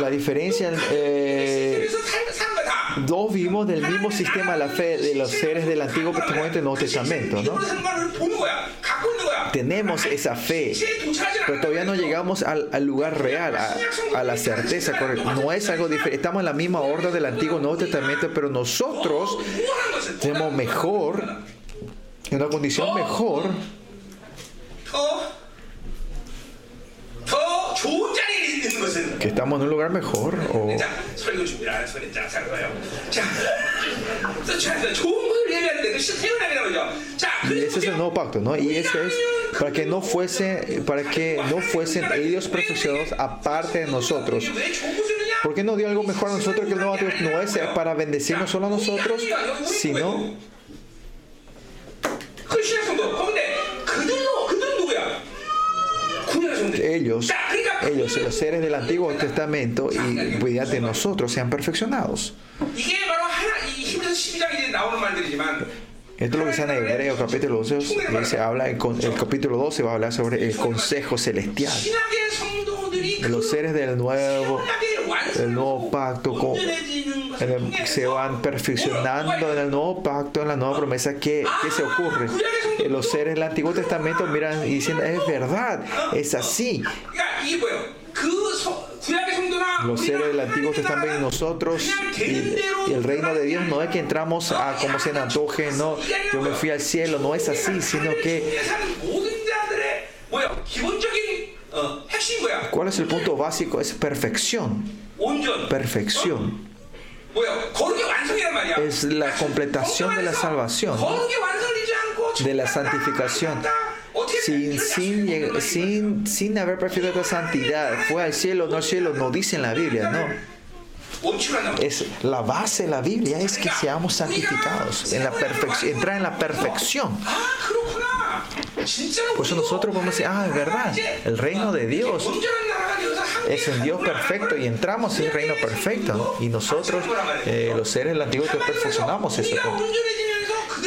La diferencia eh, dos vimos del mismo sistema de la fe de los seres del Antiguo Testamento y Nuevo Testamento, ¿no? Tenemos esa fe, pero todavía no llegamos al, lugar real, a, la certeza No es algo diferente. Estamos en la misma orden del Antiguo Nuevo Testamento, pero nosotros tenemos mejor, en una condición mejor que estamos en un lugar mejor o y ese es el nuevo pacto, ¿no? Y ese es para que no fuese, para que no fuesen ellos perfeccionados aparte de nosotros. ¿Por qué no dio algo mejor a nosotros que el nuevo no es para bendecirnos solo a nosotros, sino ellos, ellos, los seres del Antiguo Testamento y cuídate nosotros sean perfeccionados. Esto es lo que se en Hebreo capítulo 12, se habla, el capítulo 12 va a hablar sobre el consejo celestial. Los seres del nuevo, del nuevo pacto con, se van perfeccionando en el nuevo pacto, en la nueva promesa. ¿Qué, qué se ocurre? Los seres del Antiguo Testamento miran y dicen, es verdad, es así los seres del Antiguo Testamento y nosotros y, el reino de Dios no es que entramos a como se antoje, no, yo me fui al cielo, no es así, sino que ¿cuál es el punto básico? Es perfección. Perfección. Es la completación de la salvación, de la santificación. Sin, sin, sin, sin haber santidad, fue al cielo, no al cielo, no dice en la Biblia, no. Es la base de la Biblia es que seamos santificados, en la entrar en la perfección. Por eso nosotros vamos a decir, ah, es verdad, el reino de Dios es un Dios perfecto y entramos en el reino perfecto. Y nosotros, eh, los seres del que perfeccionamos eso.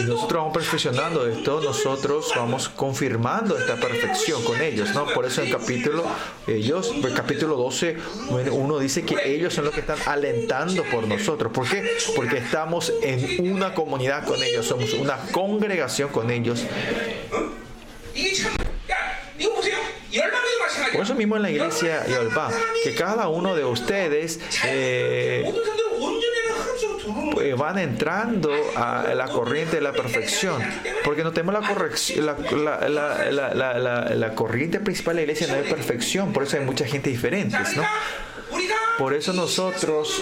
nosotros vamos perfeccionando esto, nosotros vamos confirmando esta perfección con ellos, ¿no? Por eso en el capítulo, ellos, el capítulo 12, uno dice que ellos son los que están alentando por nosotros. ¿Por qué? Porque estamos en una comunidad con ellos, somos una congregación con ellos mismo en la iglesia Yolpa, que cada uno de ustedes eh, pues van entrando a la corriente de la perfección. Porque no tenemos la, corrección, la, la, la, corriente principal de la iglesia no es perfección, por eso hay mucha gente diferente, ¿no? Por eso nosotros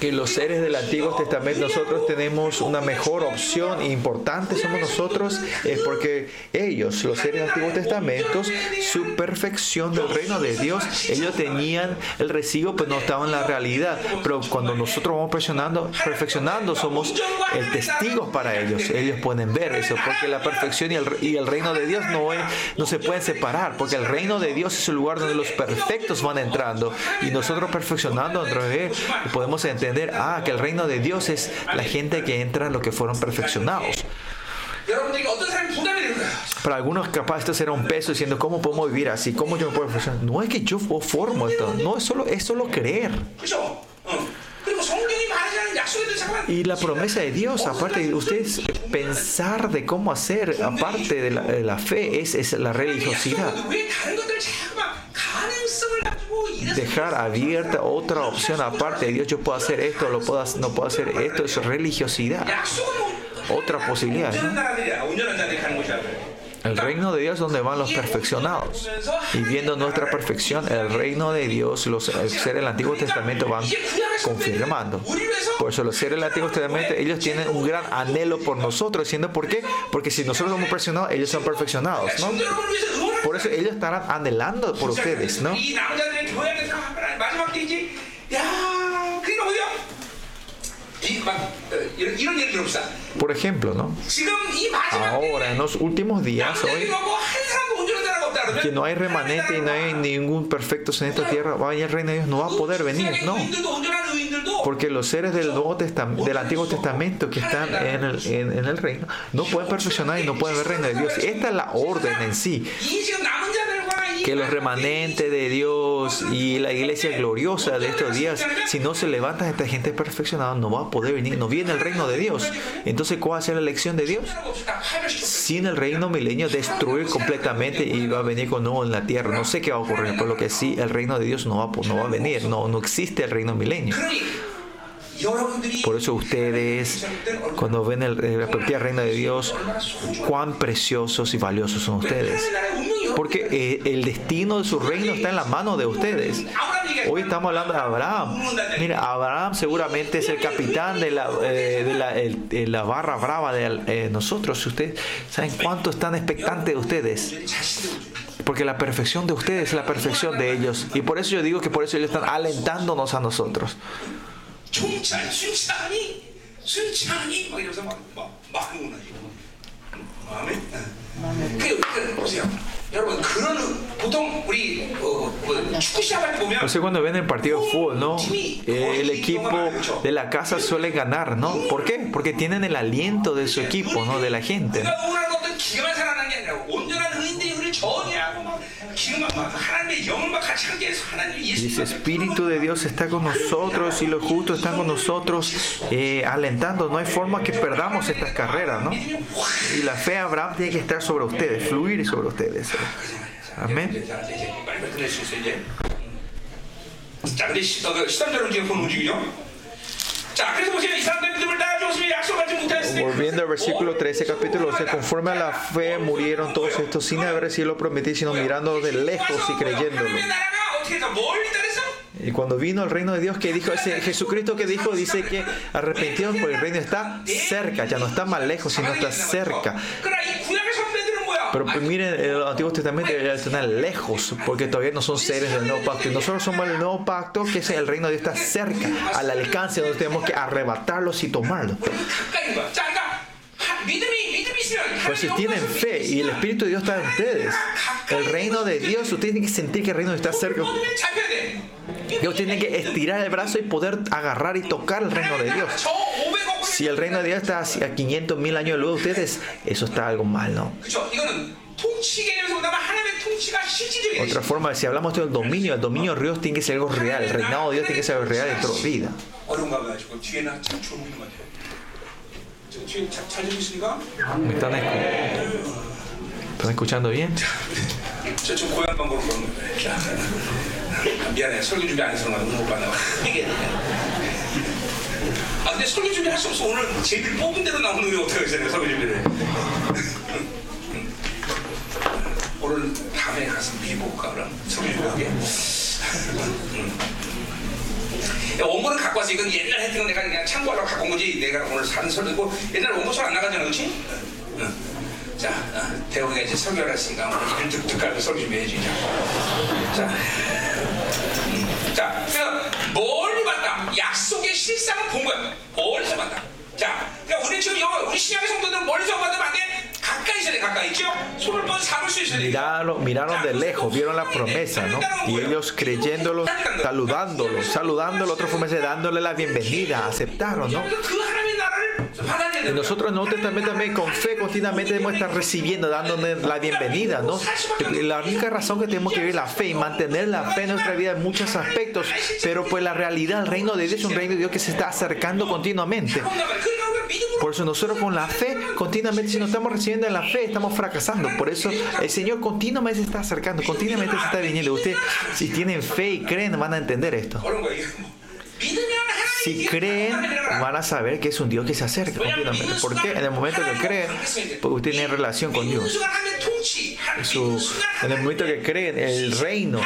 que los seres del Antiguo Testamento nosotros tenemos una mejor opción e importante somos nosotros es porque ellos, los seres del Antiguo Testamento, su perfección del reino de Dios, ellos tenían el recibo, pero no estaban en la realidad. Pero cuando nosotros vamos perfeccionando, somos el testigos para ellos. Ellos pueden ver eso, porque la perfección y el, y el reino de Dios no, es, no se pueden separar, porque el reino de Dios es el lugar donde los perfectos van entrando y nosotros perfeccionando podemos entender entender, ah, que el reino de Dios es la gente que entra los que fueron perfeccionados. Para algunos capaz esto será un peso diciendo, ¿cómo podemos vivir así? ¿Cómo yo me puedo perfeccionar? No es que yo formo esto, no es solo, es solo creer. Y la promesa de Dios, aparte de ustedes pensar de cómo hacer, aparte de la, de la fe, es, es la religiosidad dejar abierta otra opción aparte de Dios. Yo puedo hacer esto, lo puedo, no puedo hacer esto. Es religiosidad. Otra posibilidad. El reino de Dios es donde van los perfeccionados. Y viendo nuestra perfección, el reino de Dios, los seres del Antiguo Testamento van confirmando. Por eso los seres del Antiguo Testamento, ellos tienen un gran anhelo por nosotros, siendo por qué? Porque si nosotros somos perfeccionados, ellos son perfeccionados, ¿no? Por eso ellos estarán anhelando por ustedes, ¿no? Por ejemplo, ¿no? Ahora, en los últimos días, hoy, que no hay remanente y no hay ningún perfecto en esta tierra, vaya el reino de Dios, no va a poder venir, no. Porque los seres del, Nuevo Testamento, del Antiguo Testamento que están en el, en el reino no pueden perfeccionar y no pueden ver el reino de Dios. Esta es la orden en sí que los remanentes de Dios y la iglesia gloriosa de estos días, si no se levantan esta gente perfeccionada, no va a poder venir, no viene el reino de Dios. Entonces, ¿cuál va a ser la elección de Dios? Sin el reino milenio destruir completamente y va a venir con nuevo en la tierra. No sé qué va a ocurrir, por lo que sí, el reino de Dios no va, no va a venir, no, no existe el reino milenio. Por eso ustedes, cuando ven el, la propia reina de Dios, cuán preciosos y valiosos son ustedes porque eh, el destino de su reino está en las manos de ustedes. Hoy estamos hablando de Abraham. Mira, Abraham seguramente es el capitán de la, eh, de la, eh, la barra brava de eh, nosotros. Ustedes saben cuánto están expectantes de ustedes. Porque la perfección de ustedes es la perfección de ellos. Y por eso yo digo que por eso ellos están alentándonos a nosotros. No sé cuando ven el partido de fútbol, ¿no? Eh, el equipo de la casa suele ganar, ¿no? ¿Por qué? Porque tienen el aliento de su equipo, ¿no? De la gente. Dice, Espíritu de Dios está con nosotros y los justos están con nosotros, eh, alentando. No hay forma que perdamos estas carreras, ¿no? Y la fe de Abraham tiene que estar sobre ustedes, fluir sobre ustedes. Amén. Volviendo al versículo 13, capítulo 11, conforme a la fe murieron todos estos sin haber sido prometido, sino mirando de lejos y creyéndolo. Y cuando vino el reino de Dios, que dijo, ese Jesucristo que dijo, dice que arrepentidos por el reino está cerca, ya no está más lejos, sino está cerca. Pero pues, miren, el Antiguo Testamento está lejos, porque todavía no son seres del nuevo pacto. Y nosotros somos el nuevo pacto, que es el reino de Dios está cerca, al alcance, donde tenemos que arrebatarlos y tomarlos. Pues si tienen fe y el Espíritu de Dios está en ustedes, el reino de Dios, ustedes tienen que sentir que el reino de dios está cerca. Dios tiene que estirar el brazo y poder agarrar y tocar el reino de Dios si el reino de Dios está a 500 mil años de luz de ustedes, eso está algo mal, ¿no? Otra forma, si hablamos del dominio, el dominio de Dios tiene que ser algo real, el reinado de Dios tiene que ser algo real en nuestra vida. ¿Me están, están escuchando bien? 근데 설교 준비 할수 없어. 오늘 제일 뽑은 대로 나오는 게 어떻게 하겠어요? 설교 준비를. (laughs) 오늘 다음에 가서 미리 볼까 그럼 설교 준비하게. 원고는 갖고 와서 이건 옛날 했던 거 내가 그냥 참고하려고 갖고 온 거지 내가 오늘 사는 설교고 옛날 원고 잘안 나가잖아 그렇지? 응. 자 어, 대우가 이제 설교를 했으니까 오늘 이를 득득 깔고 설교 준비해야지 자, 자, 음. 자 그래서 멀리 봤다 약속의 실상을 본 거야 멀리서 봤다 자 그러니까 우리 지금 여기 우리 신약의 성도들은 멀리서 받으면 안돼 가까이 있어야 돼 가까이 있죠? 손을 뻗어 잡을 수 있어야 돼 Miraron, miraron de lejos, vieron la promesa, ¿no? Y ellos creyéndolo, saludándolo, saludándolo, otra forma es dándole la bienvenida, aceptaron, ¿no? Nosotros en el Nuevo Testamento también con fe continuamente debemos estar recibiendo, dándonos la bienvenida, ¿no? La única razón que tenemos que vivir la fe y mantener la fe en nuestra vida en muchos aspectos, pero pues la realidad, el reino de Dios es un reino de Dios que se está acercando continuamente. Por eso nosotros con la fe, continuamente, si no estamos recibiendo en la fe, estamos fracasando. Por eso el Señor continuamente se está acercando, continuamente se está viniendo. Ustedes, si tienen fe y creen, van a entender esto. Si creen, van a saber que es un Dios que se acerca completamente. Porque en el momento que creen, usted pues, tiene relación con Dios. Su- en el momento que creen, el reino,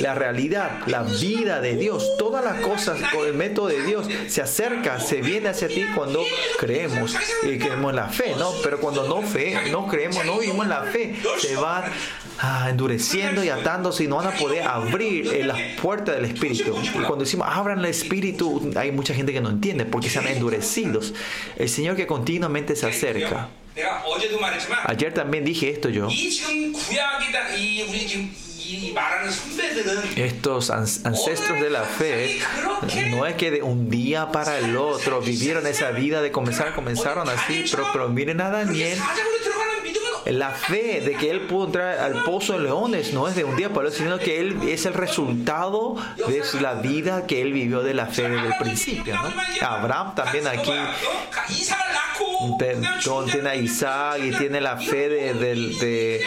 la realidad, la vida de Dios, todas las cosas con el método de Dios se acerca, se viene hacia ti cuando creemos y creemos en la fe, ¿no? Pero cuando no fe, no creemos, no vivimos la fe, se van ah, endureciendo y atándose y no van a poder abrir eh, las puertas del Espíritu. Y cuando decimos abran el Espíritu, hay mucha gente que no entiende porque están endurecidos. El Señor que continuamente se acerca. Ayer también dije esto yo. Estos ancestros de la fe no es que de un día para el otro vivieron esa vida de comenzar, comenzaron así, pero, pero miren a Daniel la fe de que él pudo entrar al pozo de leones no es de un día para otro, sino que él es el resultado de la vida que él vivió de la fe desde el principio. ¿no? Abraham también aquí tiene a Isaac y tiene la fe de, de, de,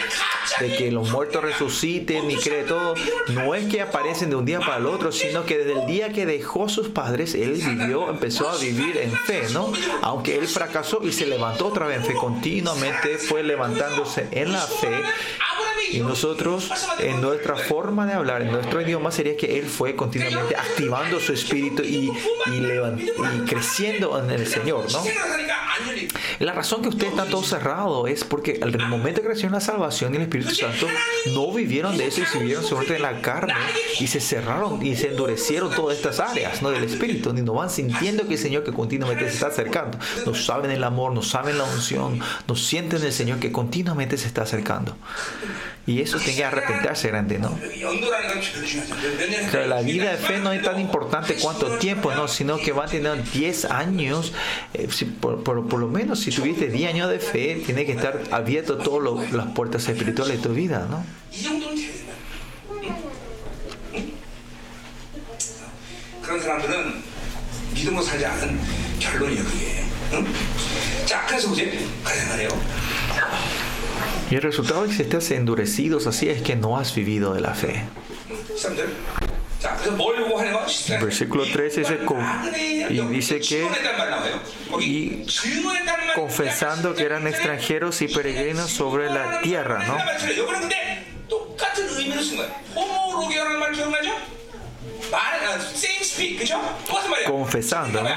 de, que los muertos resuciten y cree todo. No es que aparecen de un día para el otro, sino que desde el día que dejó a sus padres, él vivió, empezó a vivir en fe, ¿no? Aunque él fracasó y se levantó otra vez en fe, continuamente fue levantado en la fe. Y nosotros, en nuestra forma de hablar, en nuestro idioma, sería que Él fue continuamente activando su espíritu y, y, y creciendo en el Señor, ¿no? La razón que ustedes están todos cerrados es porque al momento que recibieron la salvación y el Espíritu Santo, no vivieron de eso y se vivieron suerte en la carne y se cerraron y se endurecieron todas estas áreas, ¿no? Del Espíritu, y no van sintiendo que el Señor que continuamente se está acercando. No saben el amor, no saben la unción, no sienten el Señor que continuamente se está acercando. Y eso tiene que arrepentirse grande, ¿no? Pero la vida de fe no es tan importante cuánto tiempo, ¿no? Sino que va a tener 10 años, eh, si, por, por, por, lo menos si tuviste 10 años de fe, tiene que estar abierto todas las puertas espirituales de tu vida, ¿no? Y el resultado es que estás endurecidos, así es que no has vivido de la fe. Versículo 3 dice, y dice que y confesando que eran extranjeros y peregrinos sobre la tierra, ¿no? Confesando, ¿no?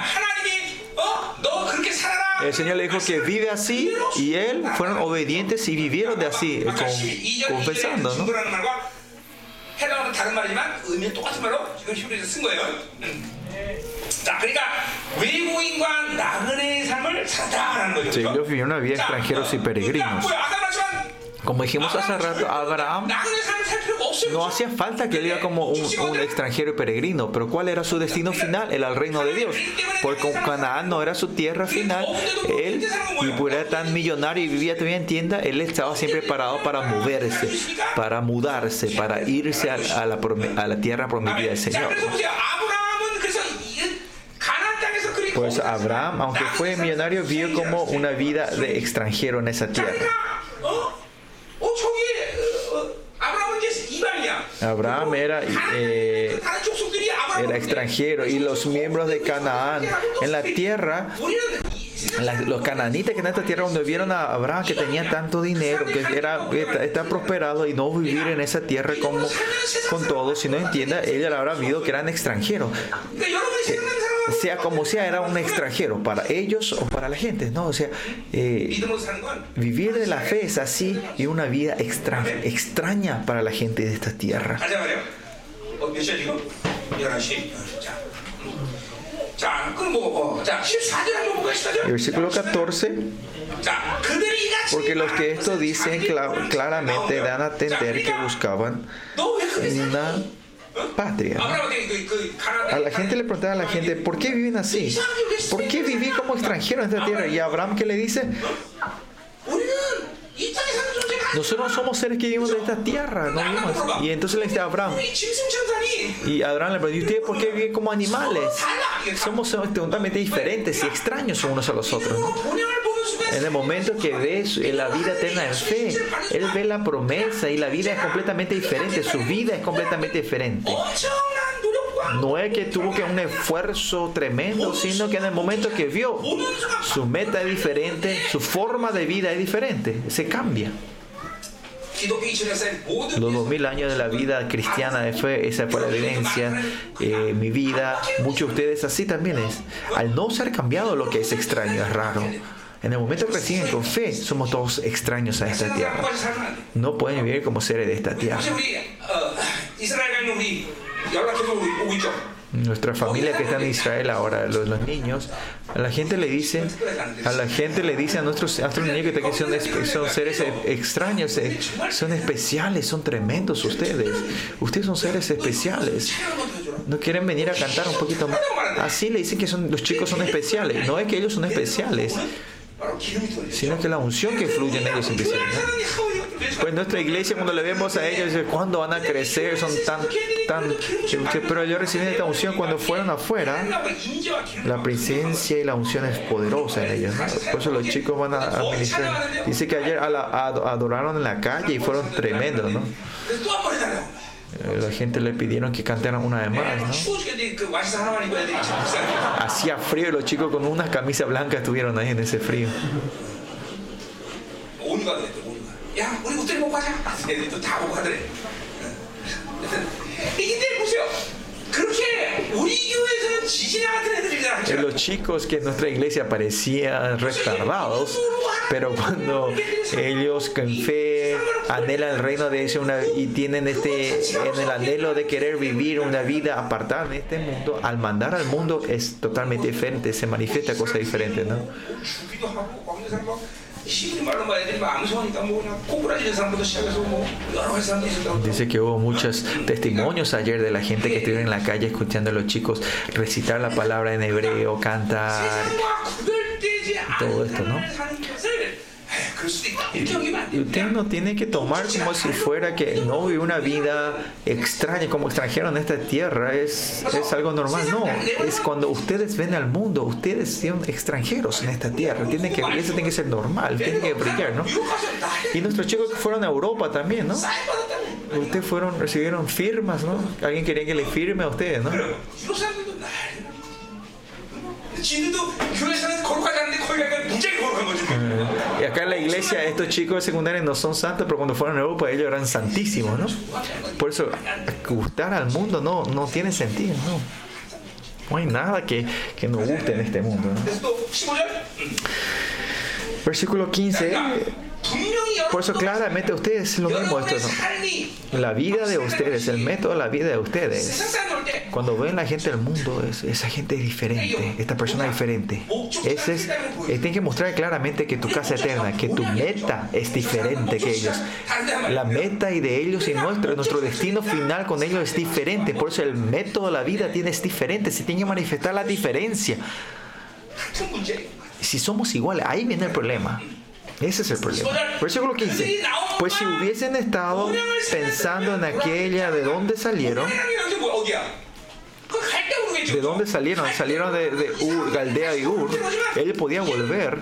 El Señor le dijo que vive así y él fueron obedientes y vivieron de así, con, confesando, ¿no? Sí, ellos vivieron una vida extranjeros y peregrinos. Como dijimos hace rato, Abraham no hacía falta que él iba como un, un, extranjero y peregrino, pero ¿cuál era su destino final? Era el reino de Dios. Porque Canaán no era su tierra final. Él, y por era tan millonario y vivía todavía en tienda, él estaba siempre parado para moverse, para mudarse, para irse a, a, la, a la, tierra prometida del Señor. Por eso Abraham, aunque fue millonario, vio como una vida de extranjero en esa tierra. Abraham era, eh, era extranjero y los miembros de Canaán en la tierra los cananitas que en esta tierra donde vieron a Abraham que tenía tanto dinero, que era que está, prosperado y no vivir en esa tierra como con todos, si no entienda, ella la habrá visto que eran extranjeros sea como sea, era un extranjero para ellos o para la gente, ¿no? O sea, eh, vivir de la fe es así y una vida extra, extraña para la gente de esta tierra. El versículo 14. Porque los que esto dicen claramente dan a entender que buscaban una patria. A la gente le preguntaba a la gente, ¿por qué viven así? ¿Por qué viví como extranjero en esta tierra? Y Abraham que le dice, nosotros somos seres que vivimos de esta tierra, no. Y entonces le dice a Abraham, y Abraham le pregunta, ¿y ustedes por qué viven como animales? Somos totalmente diferentes y extraños unos a los otros. ¿no? En el momento que ves la vida eterna en fe, él ve la promesa y la vida es completamente diferente, su vida es completamente diferente. No es que tuvo que un esfuerzo tremendo, sino que en el momento que vio, su meta es diferente, su forma de vida es diferente, se cambia. Los 2000 años de la vida cristiana de fe, esa fue la evidencia, eh, mi vida, muchos de ustedes así también es. Al no ser cambiado, lo que es extraño es raro. En el momento que reciben con fe, somos todos extraños a esta tierra. No pueden vivir como seres de esta tierra. Nuestra familia que está en Israel ahora, los, los niños, a la gente le dicen, a la gente le dicen a nuestros, a nuestros niños que están son, son seres e, extraños, e, son especiales, son tremendos ustedes. Ustedes son seres especiales no quieren venir a cantar un poquito más. Así le dicen que son, los chicos son especiales. No es que ellos son especiales sino que la unción que fluye en ellos. ¿no? Pues nuestra iglesia cuando le vemos a ellos, dice, ¿cuándo van a crecer? Son tan, tan... Pero ellos reciben esta unción cuando fueron afuera. La presencia y la unción es poderosa en ellos. ¿no? Por eso los chicos van a administrar. Dice que ayer a la- a- adoraron en la calle y fueron tremendos, ¿no? Eh, la gente le pidieron que cantaran una de más. Hacía frío y los chicos con una camisa blanca estuvieron ahí en ese frío. Eh, los chicos que en nuestra iglesia parecían retardados, pero cuando ellos con fe anhelan el reino de ellos y tienen este en el anhelo de querer vivir una vida apartada de este mundo, al mandar al mundo es totalmente diferente, se manifiesta cosa diferente, ¿no? Dice que hubo muchos testimonios ayer de la gente que estuvieron en la calle escuchando a los chicos recitar la palabra en hebreo, cantar, todo esto, ¿no? Y usted no tiene que tomar como si fuera que no vive una vida extraña como extranjero en esta tierra, es, es algo normal. No, es cuando ustedes ven al mundo, ustedes son extranjeros en esta tierra, tiene que, eso tiene que ser normal, tiene que brillar, ¿no? Y nuestros chicos fueron a Europa también, ¿no? Ustedes fueron, recibieron firmas, ¿no? Alguien quería que le firme a ustedes, ¿no? 지들도 교회에서는 거룩하지 않은데 거기 가니까 무지하게 거룩한 거지. Y acá en la iglesia estos chicos de secundaria no son santos, pero cuando fueron a Europa ellos eran santísimos, ¿no? Por eso gustar al mundo no, no tiene sentido, ¿no? No hay nada que, que nos guste en este mundo. ¿no? 그래서 또 15절. Versículo 15. Por eso claramente ustedes lo mismo. Esto ¿no? La vida de ustedes, el método de la vida de ustedes. Cuando ven la gente del mundo, es, esa gente es diferente, esta persona es diferente. Ese es, eh, tienen que mostrar claramente que tu casa eterna, que tu meta es diferente que ellos. La meta y de ellos y nuestro, nuestro destino final con ellos es diferente. Por eso el método de la vida tiene, es diferente. Se tiene que manifestar la diferencia. Si somos iguales, ahí viene el problema. Ese es el problema. Versículo 15. Pues si hubiesen estado pensando en aquella de dónde salieron, ¿De dónde salieron? Salieron de, de Ur, Galdea y Ur. Él podía volver,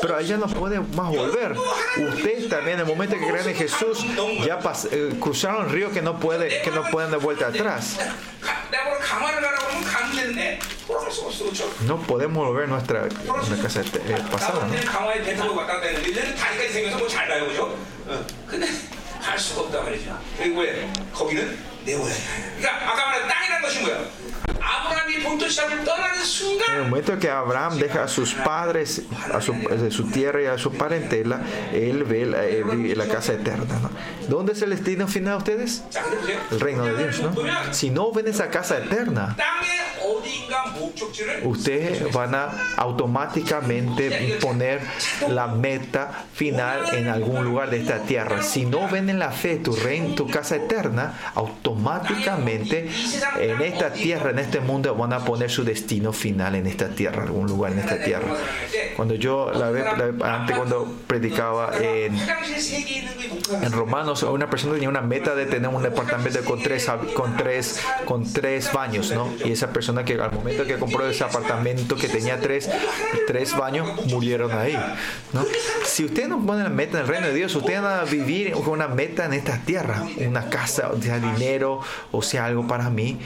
pero ella no puede más volver. Ustedes también, en el momento que creen en Jesús, ya pas- eh, cruzaron el río que no, puede, que no pueden de vuelta atrás. 가- 내가 뭐라 가만을 가라고 하면 가면 되는데 돌아갈 수가 없어 그렇죠? No podemos volver a nuestra, nuestra casa eh, pasada. ¿no? 나는 강화에 배 타고 왔다 갔다 했는데 얘는 다리까지 생겨서 뭐 잘 가요 그죠? 어. 근데 갈 수가 없단 말이죠 그리고 왜? 거기는 내 고향이야 그러니까 아까 말한 땅이라는 것이 뭐야? En el momento que Abraham deja a sus padres, a su, eh, de su tierra y a su parentela, él ve la, eh, la casa eterna. ¿no? ¿Dónde es el destino final a ustedes? El reino de Dios. ¿no? Si no ven esa casa eterna, ustedes van a automáticamente poner la meta final en algún lugar de esta tierra. Si no ven en la fe tu reino, tu casa eterna, automáticamente en esta tierra en este mundo van a poner su destino final en esta tierra, algún lugar en esta tierra. Cuando yo, la vez, antes cuando predicaba en, en Romanos, una persona tenía una meta de tener un departamento con tres, con tres, con tres baños, ¿no? Y esa persona que al momento que compró ese apartamento que tenía tres, tres baños, murieron ahí, ¿no? Si ustedes no ponen la meta en el reino de Dios, ustedes van a vivir con una meta en esta tierra, una casa, o sea, dinero, o sea, algo para mí.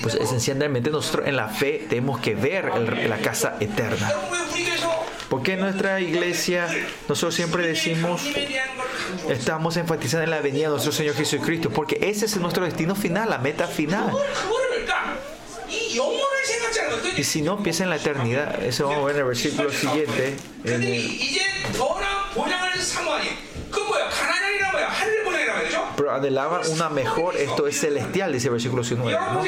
Pues esencialmente nosotros en la fe tenemos que ver la casa eterna. Porque en nuestra iglesia nosotros siempre decimos, estamos enfatizando en la venida de nuestro Señor Jesucristo, porque ese es nuestro destino final, la meta final. Y si no piensa en la eternidad, eso vamos a ver en el versículo siguiente pero anhelaba una mejor, esto es celestial, dice el versículo 19. ¿no?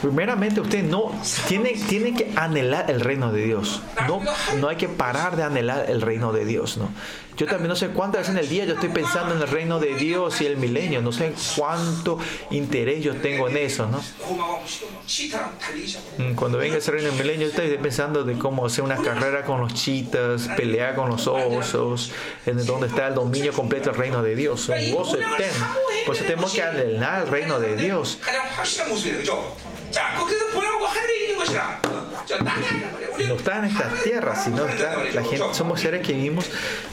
Primeramente usted no tiene, tiene que anhelar el reino de Dios. No, no hay que parar de anhelar el reino de Dios, ¿no? Yo también no sé cuántas veces en el día yo estoy pensando en el reino de Dios y el milenio. No sé cuánto interés yo tengo en eso, ¿no? Mm, cuando venga ese reino del milenio, estoy pensando de cómo hacer una carrera con los chitas, pelear con los osos, en donde está el dominio completo del reino de Dios, un gozo pues tenemos que anhelar el reino de Dios. 가장 확실한 모습이에요 그죠 자 거기서 본향하고 하늘에 있는 것이라 어, 저 땅이 아니란 말이에요 우리는 No está en esta tierra, sino está la gente, somos seres que vivimos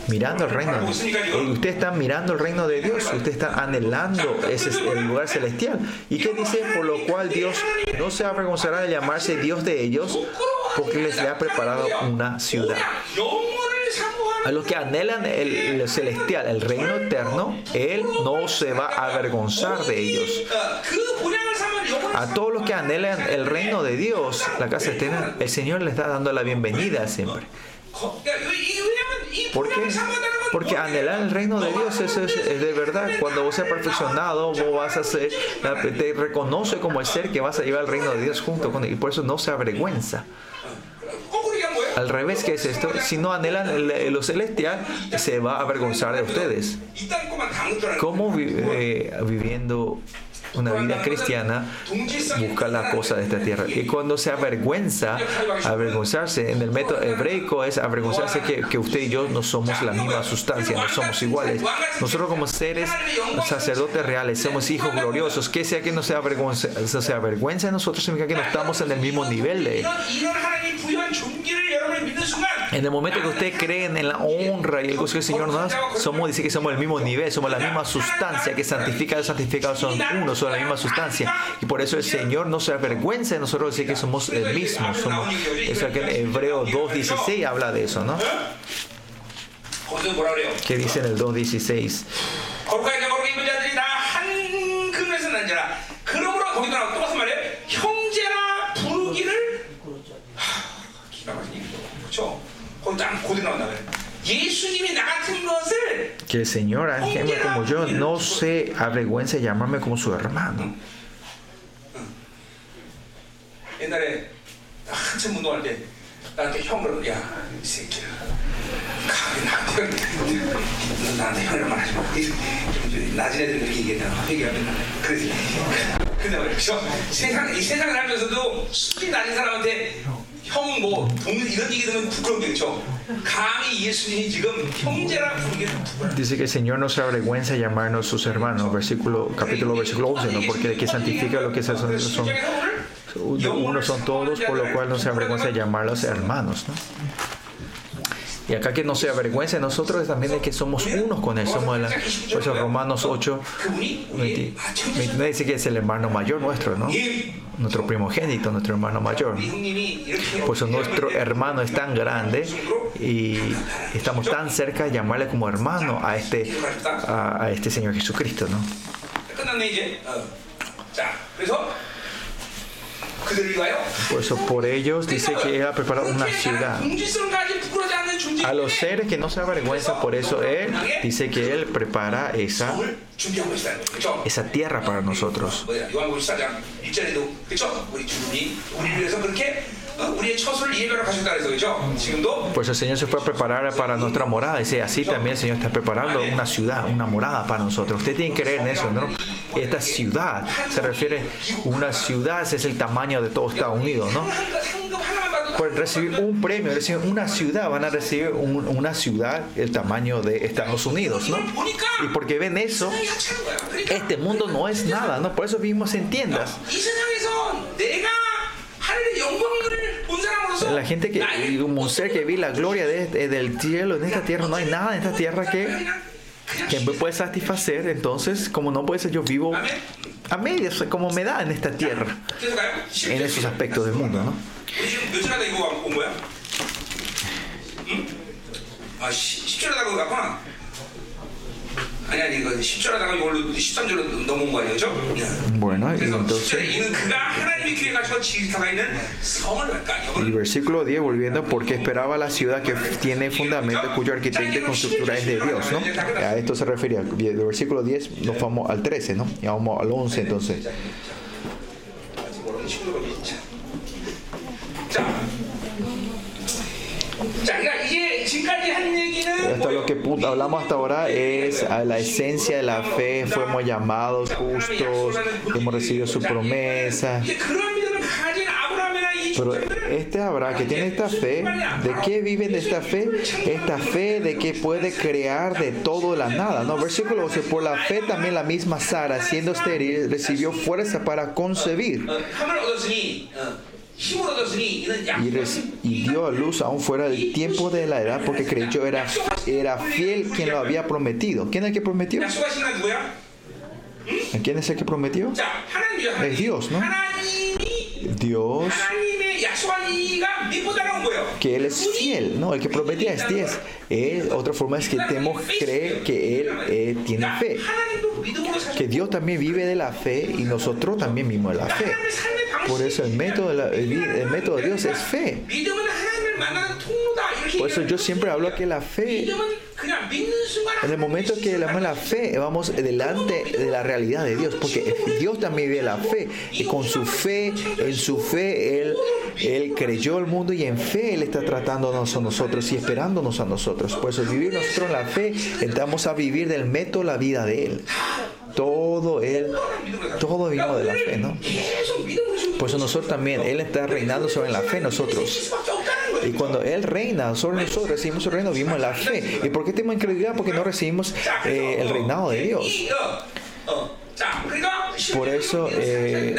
mirando el reino de Dios. Y ustedes están mirando el reino de Dios, ustedes están anhelando ese el lugar celestial. ¿Y qué dice? Por lo cual Dios no se avergonzará de llamarse Dios de ellos, porque les ha preparado una ciudad. A los que anhelan el, el, celestial, el reino eterno, Él no se va a avergonzar de ellos. A todos los que anhelan el reino de Dios, la casa eterna, el Señor les está dando la bienvenida siempre. ¿Por qué? Porque anhelar el reino de Dios eso es, es, de verdad. Cuando vos seas perfeccionado, vos vas a ser, te reconoce como el ser que vas a llevar al reino de Dios junto con él. Y por eso no se avergüenza. Al revés que es esto, si no anhelan lo celestial, se va a avergonzar de ustedes. ¿Cómo eh, viviendo una vida cristiana busca las cosas de esta tierra. Y cuando se avergüenza, avergonzarse, en el método hebraico es avergonzarse que, que usted y yo no somos la misma sustancia, no somos iguales. Nosotros como seres sacerdotes reales somos hijos gloriosos. Que sea que no sea avergüenza, se avergüenza de nosotros significa que no estamos en el mismo nivel de él. En el momento que usted creen en la honra y el gozo del Señor nos somos, dice que somos el mismo nivel, somos la misma sustancia, que santifica y santificado son uno, la misma sustancia. Y por eso el Señor no se avergüenza de nosotros decir que somos el mismo. Somos, eso que en Hebreo 2.16 habla de eso, ¿no? ¿Qué dice en el 2.16? Que el Señor, ángel como yo, no se avergüence de llamarme como su hermano. 옛날에 한참 운동할 때 나한테 형으로 야이 새끼야 나한테 형이란 하지 마 낮은 애들 그렇게 얘기했잖아 회개하면 그래서 근데 그렇죠 세상 이 세상을 살면서도 수준 낮은 사람한테 형뭐 이런 얘기 들으면 부끄러운 게 그렇죠 감히 예수님이 지금 형제라 부르기는 Dice que el Señor no se avergüenza de llamarnos sus hermanos, versículo, capítulo, versículo 11, ¿no? porque de que santifica lo que son, son uno son todos, por lo cual no se avergüenza de llamarlos hermanos. ¿no? Y acá que no se avergüence nosotros también de que somos unos con él. Somos la, por eso Romanos 8, 29 dice que es el hermano mayor nuestro, ¿no? Nuestro primogénito, nuestro hermano mayor. Por eso nuestro hermano es tan grande y estamos tan cerca de llamarle como hermano a este, a, este Señor Jesucristo, ¿no? Por eso por ellos dice que Él ha preparado una ciudad. A los seres que no se avergüenzan, por eso Él dice que Él prepara esa, esa tierra para nosotros. Pues el Señor se fue a preparar para nuestra morada. Dice, así también el Señor está preparando una ciudad, una morada para nosotros. Usted tiene que creer en eso, ¿no? Esta ciudad se refiere, una ciudad es el tamaño de todo Estados Unidos, ¿no? Por recibir un premio, recibir una ciudad, van a recibir una ciudad el tamaño de Estados Unidos, ¿no? Y porque ven eso, este mundo no es nada, ¿no? Por eso vivimos en tiendas. La gente que, un ser que vi la gloria de, del cielo en esta tierra, no hay nada en esta tierra que, que me puede satisfacer. Entonces, como no puede ser, yo vivo a medias, como me da en esta tierra, en esos aspectos del mundo, ¿no? Bueno, entonces. El versículo 10, volviendo, porque esperaba la ciudad que tiene fundamento, cuyo arquitecto y es de Dios, ¿no? A esto se refería. El versículo 10 nos vamos al 13, ¿no? Y vamos al 11, entonces. Esto lo que hablamos hasta ahora es la esencia de la fe, fuimos llamados justos, hemos recibido su promesa. Pero este Abraham que tiene esta fe, ¿de qué vive de esta fe? Esta fe de que puede crear de todo la nada. No, versículo 12, por la fe también la misma Sara, siendo estéril, recibió fuerza para concebir y, dio a luz aún fuera del tiempo de la edad porque creyó era, era fiel quien lo había prometido. ¿Quién es el que prometió? ¿Quién es el que prometió? Es Dios, ¿no? Dios que Él es fiel, ¿no? El que prometía es 10. otra forma es que tenemos que creer que Él eh, tiene fe. Que Dios también vive de la fe y nosotros también vivimos de la fe. Por eso el método de, el método de Dios es fe. Por eso yo siempre hablo que la fe, en el momento que le la fe, vamos delante de la realidad de Dios, porque Dios también vive la fe, y con su fe, en su fe, Él, él creyó el mundo y en fe Él está tratándonos a nosotros y esperándonos a nosotros. Por eso vivir nosotros en la fe, entramos a vivir del método la vida de Él. Todo él, todo vino de la fe, ¿no? Por eso nosotros también, Él está reinando sobre la fe nosotros. Y cuando Él reina sobre nosotros, recibimos su reino, vimos la fe. ¿Y por qué tenemos incredulidad? Porque no recibimos eh, el reinado de Dios. Por eso eh,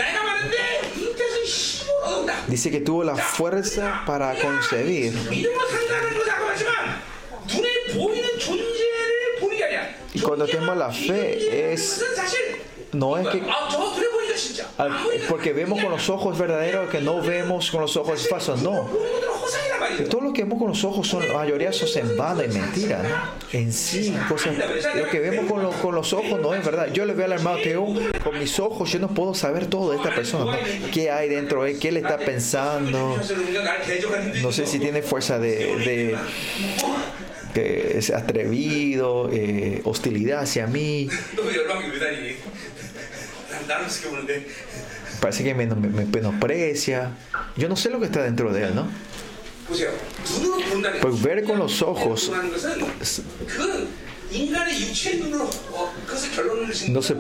dice que tuvo la fuerza para concebir. Y cuando tenemos la fe es no es que porque vemos con los ojos verdaderos que no vemos con los ojos falsos, no. Todo lo que vemos con los ojos son, la mayoría son en vano y mentira. En sí, lo que vemos con, con, los ojos no es verdad. Yo le veo al hermano Teo con mis ojos, yo no puedo saber todo de esta persona. ¿Qué hay dentro de él? ¿Qué le está pensando? No sé si tiene fuerza de, de que es atrevido, eh, hostilidad hacia mí. Parece que me, me, menosprecia. Yo no sé lo que está dentro de él, ¿no? Pues ver con los ojos no se,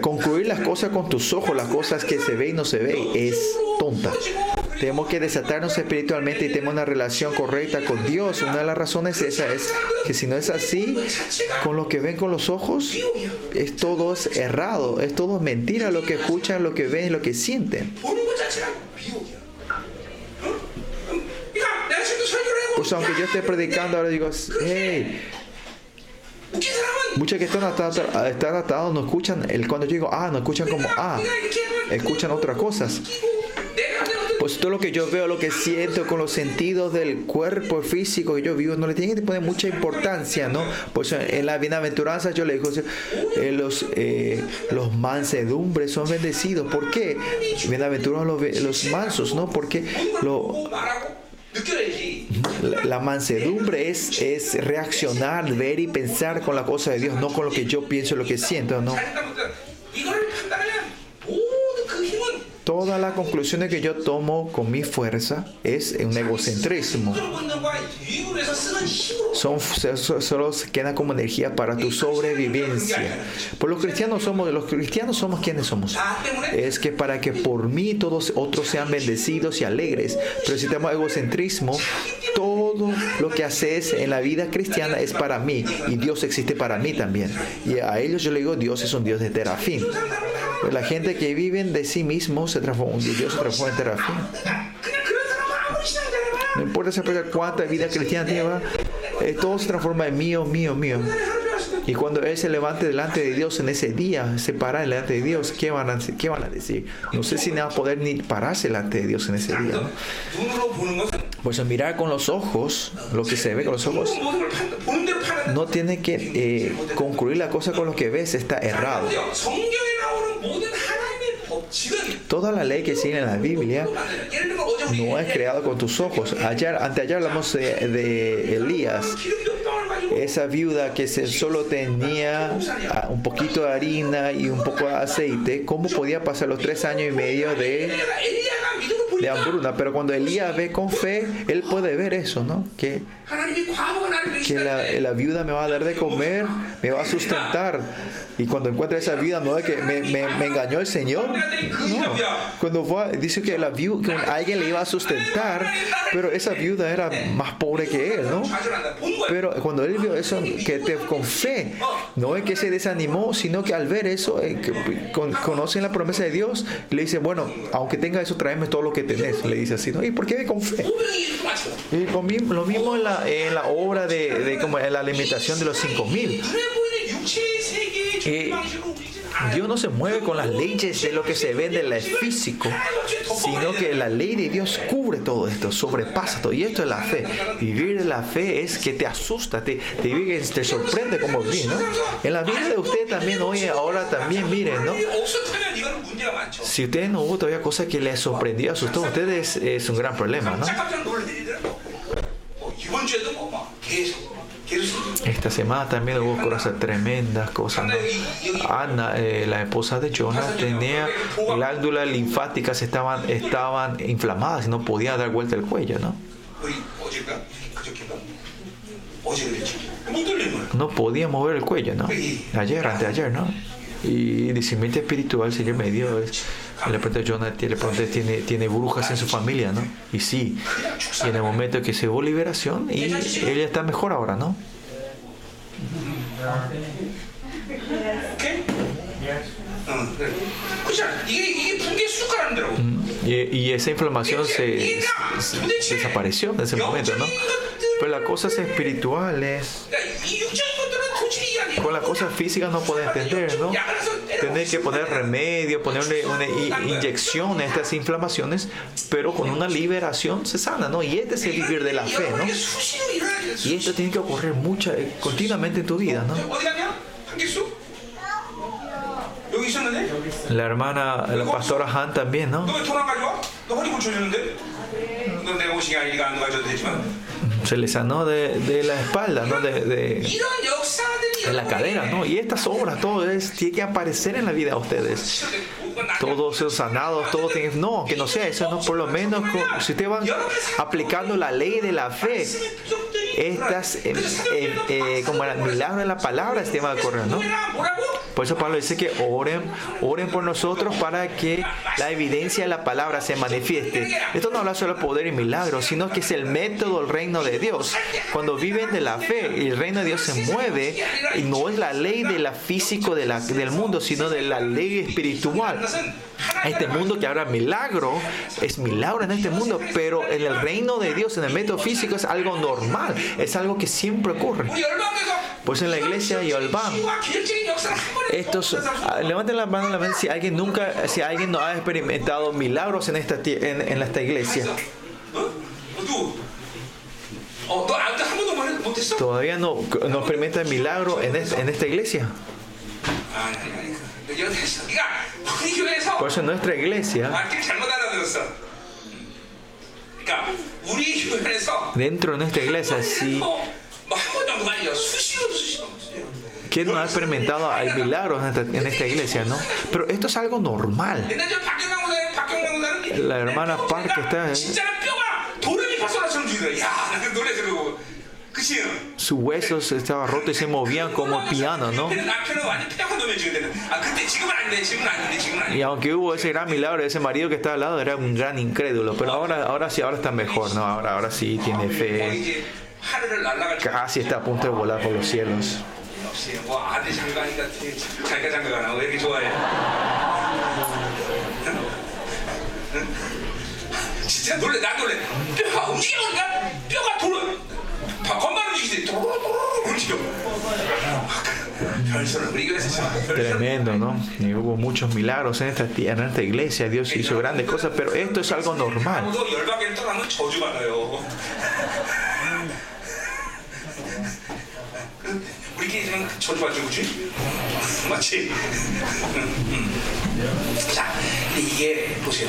concluir las cosas con tus ojos, las cosas que se ve y no se ve, es tonta. Tenemos que desatarnos espiritualmente y tener una relación correcta con Dios. Una de las razones esa es que si no es así, con lo que ven con los ojos, es todo errado, es todo mentira lo que escuchan, lo que ven, lo que sienten. Pues aunque yo esté predicando, ahora digo, hey, Muchos que están atados, están atados no escuchan, cuando yo digo ah, no escuchan como ah, escuchan otras cosas. Pues todo lo que yo veo, lo que siento con los sentidos del cuerpo físico que yo vivo, no le tiene que poner mucha importancia, ¿no? Pues en la bienaventuranza yo le digo, eh, los, eh, los mansedumbres son bendecidos. ¿Por qué? Bienaventurados los, los mansos, ¿no? Porque lo la mansedumbre es, es reaccionar, ver y pensar con la cosa de Dios, no con lo que yo pienso, lo que siento, no. Todas las conclusiones que yo tomo con mi fuerza es un egocentrismo. Son, solo quedan como energía para tu sobrevivencia. Por los cristianos somos, los cristianos somos quienes somos. Es que para que por mí todos otros sean bendecidos y alegres. Pero si tenemos egocentrismo, todo lo que haces en la vida cristiana es para mí y Dios existe para mí también. Y a ellos yo le digo, Dios es un Dios de terafín. La gente que vive de sí mismo se transforma, Dios se transforma en terapia. No importa cuánta vida cristiana lleva, eh, todo se transforma en mío, mío, mío. Y cuando Él se levante delante de Dios en ese día, se para delante de Dios, ¿qué van a, qué van a decir? No sé si no va a poder ni pararse delante de Dios en ese día. Pues mirar con los ojos, lo que se ve con los ojos, no tiene que eh, concluir la cosa con lo que ves, está errado. 모든 한 Toda la ley que sigue en la Biblia no es creada con tus ojos. Ayer, anteayer hablamos de, Elías, esa viuda que solo tenía ah, un poquito de harina y un poco de aceite. ¿Cómo podía pasar los tres años y medio de, de hambruna? Pero cuando Elías ve con fe, él puede ver eso, ¿no? Que, que la, viuda me va a dar de comer, me va a sustentar. Y cuando encuentra esa viuda, no es que me engañó el Señor. No. Cuando fue, dice que, la viuda, que alguien le iba a sustentar, pero esa viuda era más pobre que él, ¿no? Pero cuando él vio eso, que te, con fe, no es que se desanimó, sino que al ver eso, eh, que, conocen la promesa de Dios, le dice, bueno, aunque tenga eso, tráeme todo lo que tenés. Le dice así, ¿no? ¿Y por qué con fe? Y lo mismo en la, en la obra de, de como en la alimentación de los cinco mil. Dios no se mueve con las leyes de lo que se ve en el físico, sino que la ley de Dios cubre todo esto, sobrepasa todo. Y esto es la fe. Vivir la fe es que te asusta, te, te, te sorprende como vivir, ¿no? En la vida de usted también hoy, ahora también miren, ¿no? Si usted no hubo todavía cosas que le sorprendió, asustó, usted es, es un gran problema, ¿no? Esta semana también hubo cosas tremendas, cosas. ¿no? Ana, eh, la esposa de Jonas, tenía glándulas linfáticas, estaban, estaban inflamadas y no podía dar vuelta el cuello, ¿no? No podía mover el cuello, ¿no? Ayer, antes de ayer, ¿no? Y discernimiento espiritual, el Señor me dio. Es, le pregunté a Jonathan, ¿tiene, tiene brujas en su familia, ¿no? Y sí. Y en el momento que se hubo liberación, y ella está mejor ahora, ¿no? 오케 y, esa inflamación se, desapareció en ese momento, ¿no? Pero las cosas espirituales, con las cosas físicas no puede entender, ¿no? Tener que poner remedio, ponerle una inyección a estas inflamaciones, pero con una liberación se sana, ¿no? Y este es el vivir de la fe, ¿no? Y esto tiene que ocurrir mucha, continuamente en tu vida, ¿no? La hermana, la pastora Han también, ¿no? se le sanó de, de la espalda, ¿no? De, de, de, la cadera, ¿no? Y estas obras, todo es, tiene que aparecer en la vida de ustedes. Todos esos sanados, todos tienen, no, que no sea eso, no, por lo menos si ustedes van aplicando la ley de la fe, estas, eh, eh, eh, como el milagro de la palabra, este tema de correr, ¿no? Por eso Pablo dice que oren, oren por nosotros para que la evidencia de la palabra se manifieste. Esto no habla solo de poder y milagro, sino que es el método, el reino de de Dios. Cuando viven de la fe, el reino de Dios se mueve y no es la ley de la físico de la, del mundo, sino de la ley espiritual. Este mundo que ahora milagro es milagro en este mundo, pero en el reino de Dios, en el método físico, es algo normal, es algo que siempre ocurre. Pues en la iglesia y al estos ah, levanten la mano, la si alguien nunca, si alguien no ha experimentado milagros en esta en, en esta iglesia. Todavía no nos permite el milagro en, es, en esta iglesia. Por eso nuestra iglesia dentro de nuestra iglesia si ¿Quién no ha experimentado hay milagros en esta, iglesia, no? Pero esto es algo normal. La hermana Park está sus huesos estaban rotos y se movían como piano, ¿no? Y aunque hubo ese gran milagro, ese marido que estaba al lado era un gran incrédulo, pero ahora, ahora sí, ahora está mejor, ¿no? Ahora, ahora sí tiene fe. Casi está a punto de volar por los cielos. (laughs) 역시 뭐 아들 장가니까 자기가 장가가나 왜 이렇게 좋아해? 진짜 놀래 나 놀래 뼈가 움직여보니까 뼈가 돌아 건반 움직이지 도로도로 움직여 별소를 우리 교회에서 참 별소를 Tremendo, ¿no? Y hubo muchos milagros en esta, tie- en esta iglesia, Dios hizo grandes cosas, pero esto es algo normal.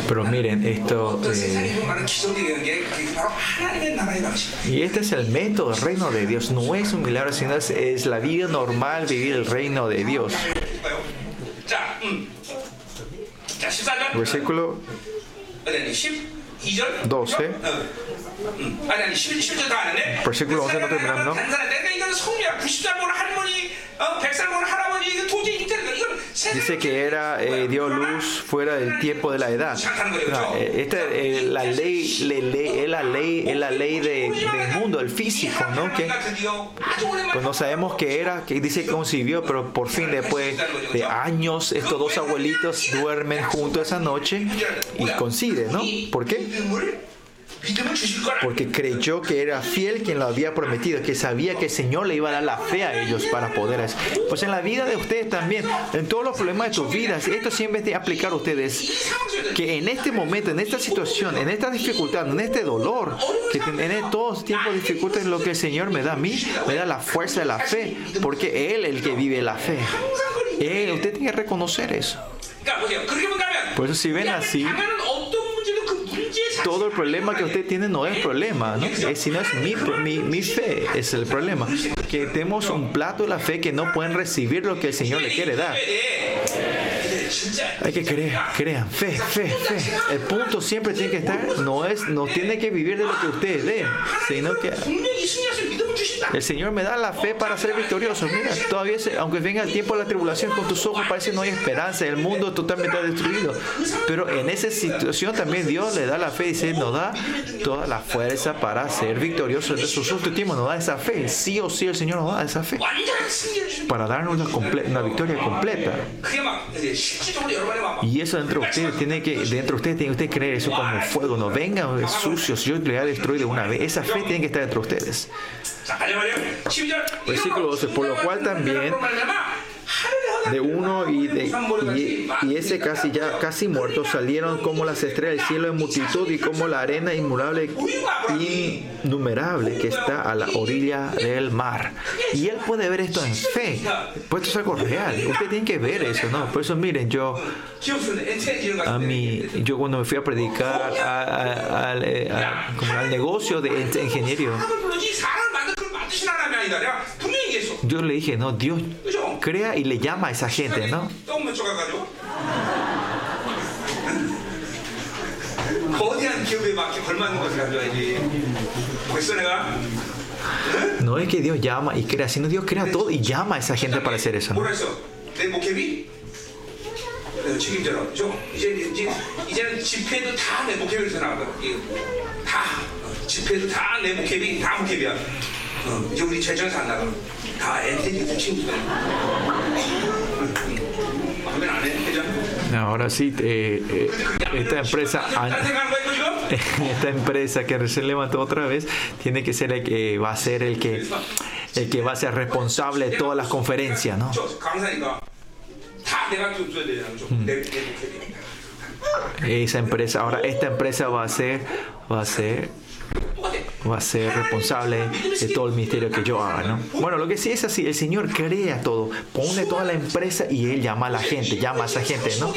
Pero miren, esto... Eh, y este es el método, el reino de Dios. No es un milagro, sino es, es la vida normal vivir el reino de Dios. Versículo 12. ¿eh? Versículo 11 no terminando. Dice que era, eh, dio luz fuera del tiempo de la edad. No, eh, esta es eh, la ley, le, le, es la ley, es la ley de, del mundo, el físico, ¿no? Que, pues no sabemos qué era, que dice que concibió, pero por fin después de años estos dos abuelitos duermen juntos esa noche y conciben, ¿no? ¿Por qué? porque creyó que era fiel quien lo había prometido, que sabía que el Señor le iba a dar la fe a ellos para poder hacer. Pues en la vida de ustedes también, en todos los problemas de sus vidas, esto siempre es de aplicar a ustedes, que en este momento, en esta situación, en esta dificultad, en este dolor, que en todos tiempos dificultades, lo que el Señor me da a mí, me da la fuerza de la fe, porque Él es el que vive la fe. Usted tiene que reconocer eso. Por eso si ven así, todo el problema que usted tiene no es problema, ¿no? Es, sino es mi, mi, mi fe, es el problema. Que tenemos un plato de la fe que no pueden recibir lo que el Señor le quiere dar. Hay que creer, crean, fe, fe, fe. El punto siempre tiene que estar, no es, no tiene que vivir de lo que ustedes den, sino que el Señor me da la fe para ser victorioso. Mira, todavía, se, aunque venga el tiempo de la tribulación, con tus ojos parece no hay esperanza, el mundo totalmente destruido. Pero en esa situación también Dios le da la fe y nos da toda la fuerza para ser victorioso. Entonces, sus últimos nos da esa fe. Sí o sí, el Señor nos da esa fe para darnos una, comple una victoria completa. Y eso dentro de ustedes tiene que, dentro de ustedes tiene que creer eso como fuego. No vengan sucios, yo le voy a destruir de una vez. Esa fe tiene que estar dentro de ustedes. Versículo pues 12, por lo cual también de uno y, de, y, ese casi ya casi muerto salieron como las estrellas del cielo en multitud y como la arena innumerable, innumerable que está a la orilla del mar. Y él puede ver esto en fe, pues esto es algo real. Tienen que ver eso, ¿no? Por eso miren, yo a mí, yo cuando me fui a predicar a, eh, al negocio de ingeniería yo le dije, no, Dios crea y le llama a esa gente, ¿no? No es que Dios llama y crea, sino Dios crea todo y llama a esa gente para hacer eso. ¿no? 뭐라 했어? 내 목회비 어, 책임져라 그죠? 이제, 이제, 이제는 집회도 다 내 목회비에서 나가거든 이게 다 어, 집회도 다 내 목회비 다 목회비야 어, 이제 우리 재정에서 안 나가 다 엔테리도 책임져 그러면 안해 회장 Ahora sí, eh, eh, esta empresa, 딴 an- 생각하는 거야 이거 지금? (laughs) esta empresa que recién levantó otra vez, tiene que ser el que va a ser el que, el que va a ser responsable de todas las conferencias, ¿no? 저 강사니까 다 내가 좀 줘야 되잖아 그죠? 내, 내 목회비 Esa empresa, ahora esta empresa va a ser, va a ser, 똑같아 va a ser responsable de todo el ministerio que yo haga, ¿no? Bueno, lo que sí es así, el Señor crea todo, pone toda la empresa y Él llama a la gente, llama a esa gente, ¿no?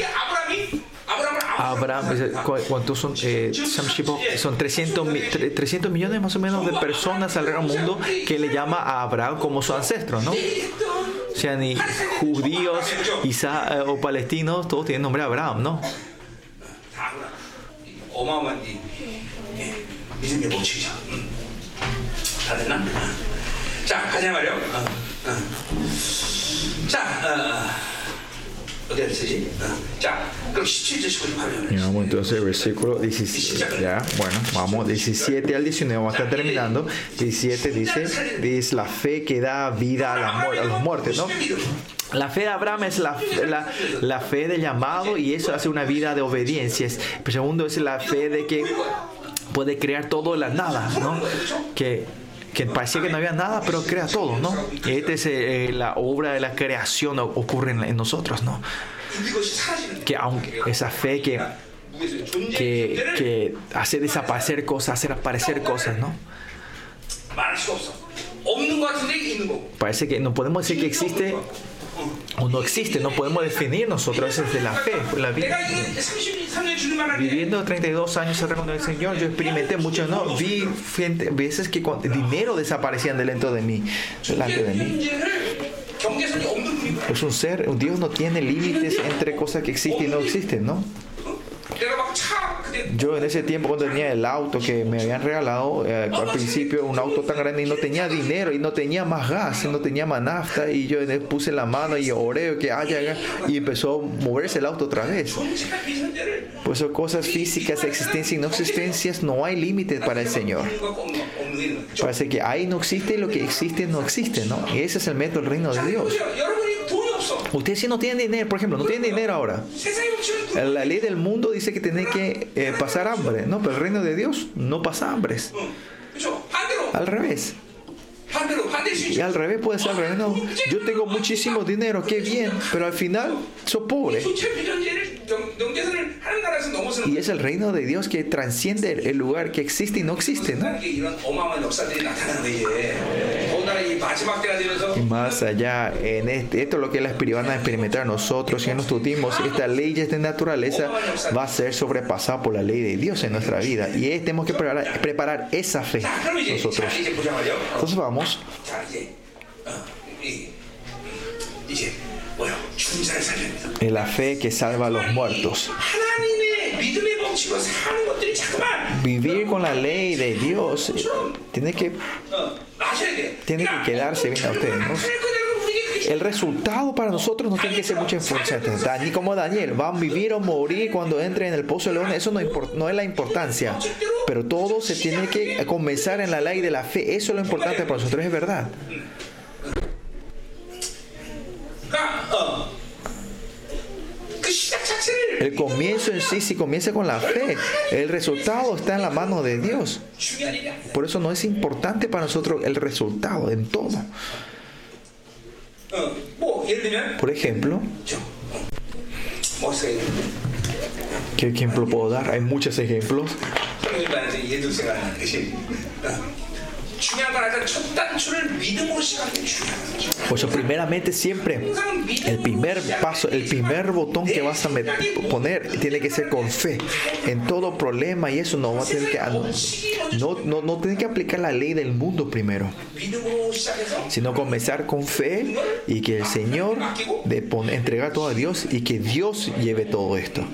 Abraham, ¿cuántos son? Eh, son 300, millones más o menos de personas alrededor del mundo que le llama a Abraham como su ancestro, ¿no? O sea, ni judíos Isa, eh, o palestinos, todos tienen nombre Abraham, ¿no? 믿음의 법칙이죠 음. 다 됐나? 자 가자 말이요 어, 어. 자 어, 어디를 쓰지? 어. 자 그럼 17절 19절 바로 Y vamos entonces al versículo 17. Ya, bueno, vamos 17 al 19, vamos a estar terminando. 17 dice, es la fe que da vida a, la muer- a los muertos, ¿no? La fe de Abraham es la, la, la fe del llamado y eso hace una vida de obediencia. Es- El segundo es la fe de que puede crear todo de la nada, ¿no? Que, que parecía que no había nada, pero crea todo, ¿no? Esta es eh, eh, la obra de la creación ocurre en, nosotros, ¿no? Que aunque esa fe que que, hace desaparecer cosas, hace aparecer cosas, ¿no? Parece que no podemos decir que existe, o no existe, no podemos definir nosotros desde la fe, la vida. Viviendo 32 años atrás con el Señor, yo experimenté mucho, ¿no? Vi gente, veces que dinero desaparecían delante de mí, delante de mí. Es un ser, un Dios no tiene límites entre cosas que existen y no existen, ¿no? Yo en ese tiempo cuando tenía el auto que me habían regalado, eh, al oh, principio un auto tan grande y no tenía dinero y no tenía más gas, y no tenía más nafta y yo puse la mano y oré que haya y empezó a moverse el auto otra vez. Por eso cosas físicas, existencias y no existencias, no hay límite para el Señor. Parece que ahí no existe lo que existe no existe, ¿no? Y ese es el método del reino de Dios. Ustedes si no tienen dinero, por ejemplo, no tienen dinero ahora. La ley del mundo dice que tienen que eh, pasar hambre, ¿no? Pero el reino de Dios no pasa hambres. Al revés. Y al revés puede ser al revés. No, yo tengo muchísimo dinero, qué bien, pero al final soy pobre. Y es el reino de Dios que trasciende el lugar que existe y no existe, ¿no? Y más allá, en este, esto es lo que las espirituanas experimentar nosotros y en nuestros tutismos, esta ley de naturaleza va a ser sobrepasada por la ley de Dios en nuestra vida. Y tenemos que preparar, esa fe nosotros. Entonces vamos. En la fe que salva a los muertos. Vivir con la ley de Dios eh, tiene que tiene que quedarse bien a ustedes. ¿no? El resultado para nosotros no tiene que ser mucha importancia. Ni como Daniel, van a vivir o morir cuando entre en el pozo de león. Eso no, no es la importancia. Pero todo se tiene que comenzar en la ley de la fe. Eso es lo importante para nosotros, es verdad. El comienzo en sí, si comienza con la fe, el resultado está en la mano de Dios. Por eso no es importante para nosotros el resultado en todo. Por ejemplo, ¿qué ejemplo puedo dar? Hay muchos ejemplos. Pues primeramente siempre el primer paso, el primer botón que vas a poner tiene que ser con fe. En todo problema y eso no va a tener que no, no, no tiene que aplicar la ley del mundo primero, sino comenzar con fe y que el Señor de entregar todo a Dios y que Dios lleve todo esto.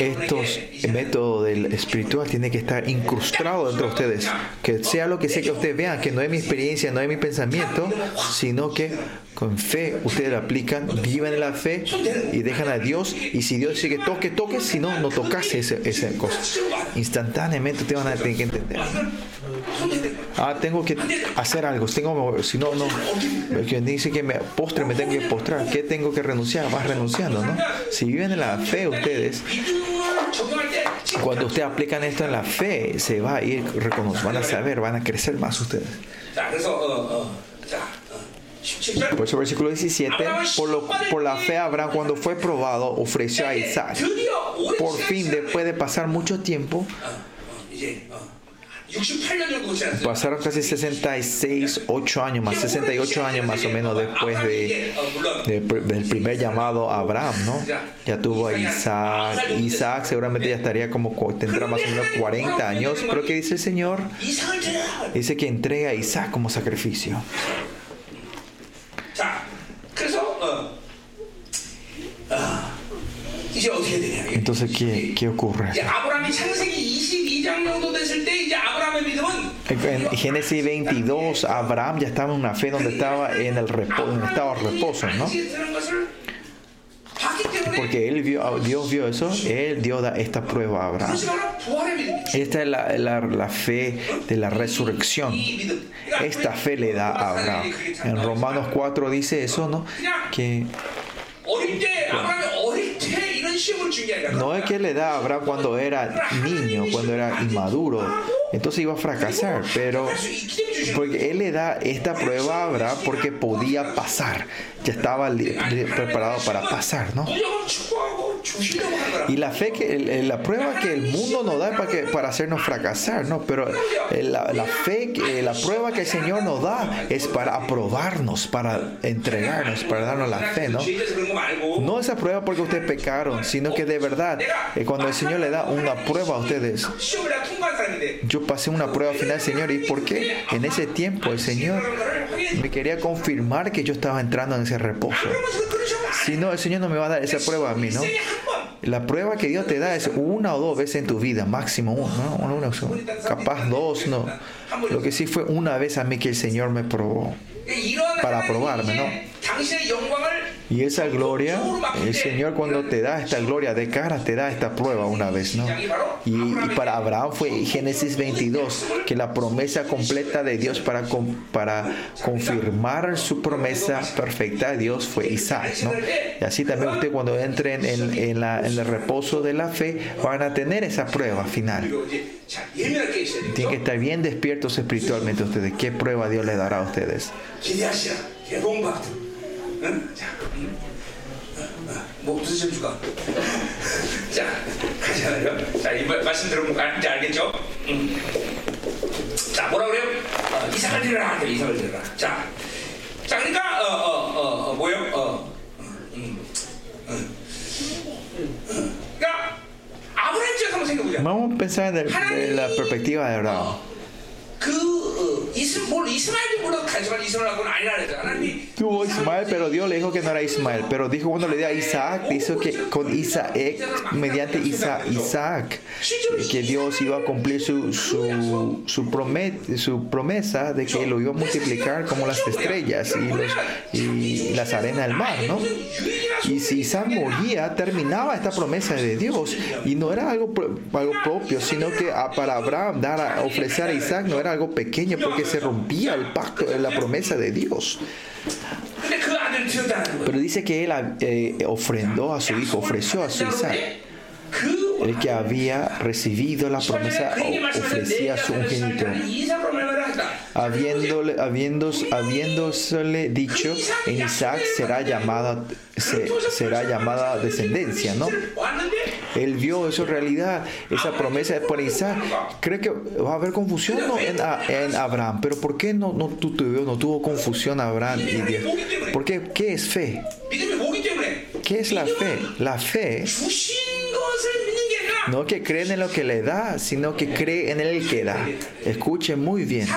Estos métodos del espiritual tiene que estar incrustado entre ustedes. Que sea lo que sea que ustedes vean, que no es mi experiencia, no es mi pensamiento, sino que con fe ustedes lo aplican, viven en la fe y dejan a Dios. Y si Dios dice que toque, toque, si no, no tocase esa cosa. Instantáneamente ustedes van a tener que entender. Ah, tengo que hacer algo. Tengo, si no, no. Dice que me postre, me tengo que postrar. ¿Qué tengo que renunciar? Vas renunciando, ¿no? Si viven en la fe ustedes, cuando ustedes aplican esto en la fe, se va a ir van a saber, van a crecer más ustedes. Por eso versículo 17, por, lo, por la fe Abraham cuando fue probado ofreció a Isaac. Por fin, después de pasar mucho tiempo, Pasaron casi 66, 8 años más, 68 años más o menos después de, del primer llamado a Abraham, ¿no? Ya tuvo a Isaac. Isaac seguramente ya estaría como, tendrá más o menos 40 años. Pero ¿qué dice el Señor? Dice que entrega a Isaac como sacrificio. Entonces, ¿qué, qué ocurre? En Génesis 22, Abraham ya estaba en una fe donde estaba en el reposo, en estado de reposo, ¿no? Porque él vio, Dios vio eso, Él dio esta prueba a Abraham. Esta es la, la, la, fe de la resurrección. Esta fe le da a Abraham. En Romanos 4 dice eso, ¿no? Que no es que le da a Abraham cuando era niño, cuando era inmaduro. Entonces iba a fracasar, pero porque él le da esta prueba a Abraham porque podía pasar, ya estaba preparado para pasar, ¿no? Y la fe que la prueba que el mundo nos da para que para hacernos fracasar, no, pero eh, la, la fe que la prueba que el Señor nos da es para aprobarnos, para entregarnos, para darnos la fe, ¿no? No esa prueba porque ustedes pecaron, sino que de verdad eh, cuando el Señor le da una prueba a ustedes. Yo pasé una prueba final, Señor, ¿y por qué? En ese tiempo el Señor me quería confirmar que yo estaba entrando en ese reposo. Si no, el Señor no me va a dar esa prueba a mí, ¿no? La prueba que Dios te da es una o dos veces en tu vida, máximo uno, ¿no? capaz dos, no. Lo que sí fue una vez a mí que el Señor me probó, para probarme, ¿no? Y esa gloria, el Señor cuando te da esta gloria de cara, te da esta prueba una vez, ¿no? Y, para Abraham fue Génesis 22, que la promesa completa de Dios para, para confirmar su promesa perfecta de Dios fue Isaac, ¿no? Y así también usted cuando entren en, en, la, en el reposo de la fe, van a tener esa prueba final. Tienen que estar bien despiertos espiritualmente ustedes. ¿Qué prueba Dios le dará a ustedes? 응? 자, 응? 어, 어, 뭐 무슨 점 줄까? 자, 가자 자, 이 말씀 들으면 이제 알겠죠? 응. 자, 뭐라 그래요? 어, 이삭을 들으라. 이삭을 들으라. 자, 자, 그러니까 어, 어, 어, 어 뭐요? 어, 음, 음, 음. 그러니까. Vamos a pensar de, de la perspectiva de Abraham. Tuvo Ismael, pero Dios le dijo que no era Ismael. Pero dijo cuando le dio a Isaac, dijo que con Isaac, mediante Isaac, Isaac que Dios iba a cumplir su, su, su, su promesa de que lo iba a multiplicar como las estrellas y, y las arenas del mar, ¿no? Y si Isaac moría, terminaba esta promesa de Dios. Y no era algo, algo propio, sino que para Abraham dar a ofrecer a Isaac no era algo pequeño porque se rompía el pacto, la promesa de Dios. Pero dice que él eh, ofrendó a su hijo, ofreció a su Isaac el que había recibido la promesa ofrecía a su unigénito. Habiéndole, habiéndosele dicho, en Isaac será llamada, será llamada descendencia, ¿no? Él vio eso en realidad, esa promesa por Isaac. Cree que va a haber confusión en, Abraham, pero ¿por qué no, no, no tuvo confusión Abraham y Dios? ¿Por qué? ¿Qué es fe? ¿Qué es la fe? La fe no que creen en lo que le da, sino que cree en el que da. Escuchen muy bien.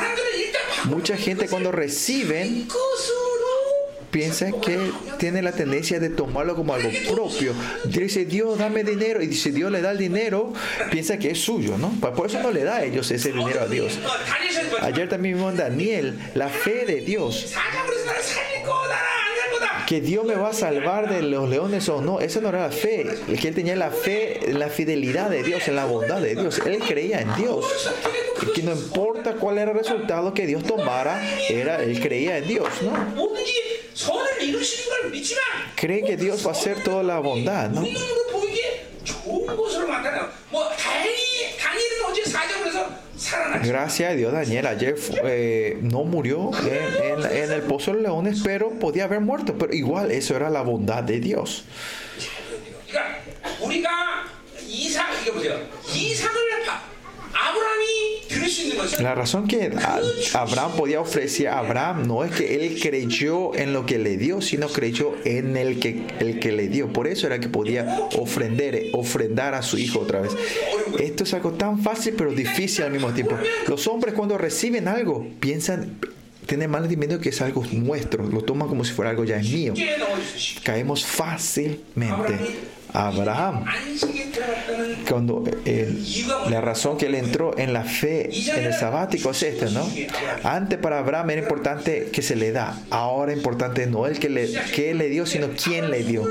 Mucha gente cuando reciben piensa que tiene la tendencia de tomarlo como algo propio. Dice, Dios, dame dinero. Y dice, Dios le da el dinero, piensa que es suyo, ¿no? Por eso no le da a ellos ese dinero a Dios. Ayer también vimos Daniel, la fe de Dios que Dios me va a salvar de los leones o no, esa no era la fe. Que él tenía la fe la fidelidad de Dios, en la bondad de Dios. Él creía en Dios. Que no importa cuál era el resultado que Dios tomara, era, él creía en Dios, ¿no? Cree que Dios va a hacer toda la bondad, ¿no? Gracias a Dios, Daniel ayer eh, no murió en, el pozo de los leones, pero podía haber muerto. Pero igual, eso era la bondad de Dios. La razón que Abraham podía ofrecer a Abraham no es que él creyó en lo que le dio, sino creyó en el que, el que le dio. Por eso era que podía ofrendar, ofrendar a su hijo otra vez. Esto es algo tan fácil pero difícil al mismo tiempo. Los hombres cuando reciben algo piensan, tienen mal entendimiento que es algo nuestro, lo toman como si fuera algo ya es mío. Caemos fácilmente. Abraham, cuando eh, la razón que él entró en la fe en el sabático es esta, ¿no? Antes para Abraham era importante que se le da, ahora importante no el que le, que le dio, sino quién le dio.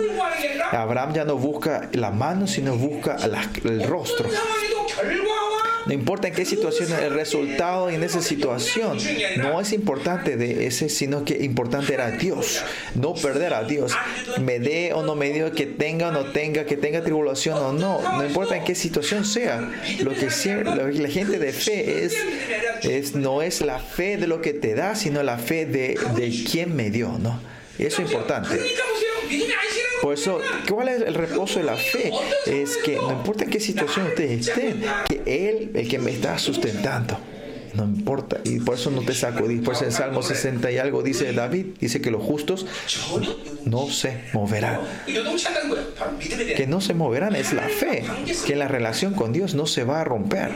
Abraham ya no busca la mano, sino busca el rostro. No importa en qué situación el resultado en esa situación no es importante de ese, sino que importante era Dios. No perder a Dios. Me dé o no me dé, que tenga o no tenga, que tenga tribulación o no. No importa en qué situación sea. Lo que la gente de fe es, es no es la fe de lo que te da, sino la fe de, de quien me dio, ¿no? Eso es importante. Por eso, ¿cuál es el reposo de la fe? Es que no importa en qué situación ustedes estén, que Él, el que me está sustentando. No importa. Y por eso no te saco. Por eso en Salmo 60 y algo dice David, dice que los justos no se moverán. Que no se moverán es la fe. Que la relación con Dios no se va a romper.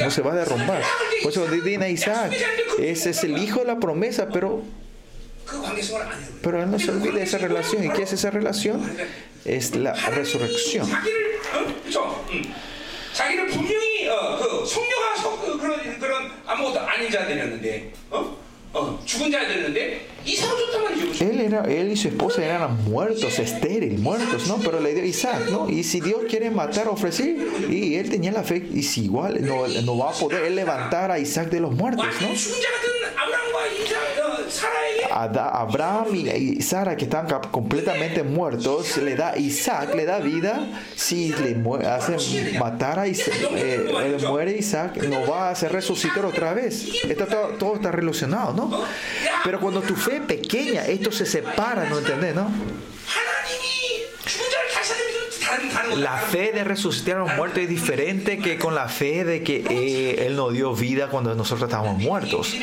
No se va a derrumbar. Por eso dice Isaac, ese es el hijo de la promesa, pero pero él no se olvide de esa relación. ¿Y qué es esa relación? Es la resurrección. Él, era, él y su esposa eran muertos, estériles, muertos, ¿no? Pero le dio Isaac, ¿no? Y si Dios quiere matar, ofrecer, y él tenía la fe, y si igual no, no va a poder él levantar a Isaac de los muertos, ¿no? Abraham y Sara que están completamente muertos, le da Isaac, le da vida. Si le hace matar a Isaac, eh, muere Isaac, no va a hacer resucitar otra vez. Está todo, está relacionado, ¿no? Pero cuando tu fe es pequeña, esto se separa, ¿no entendés, no? La fe de resucitar a los muertos es diferente que con la fe de que eh, Él nos dio vida cuando nosotros estábamos muertos.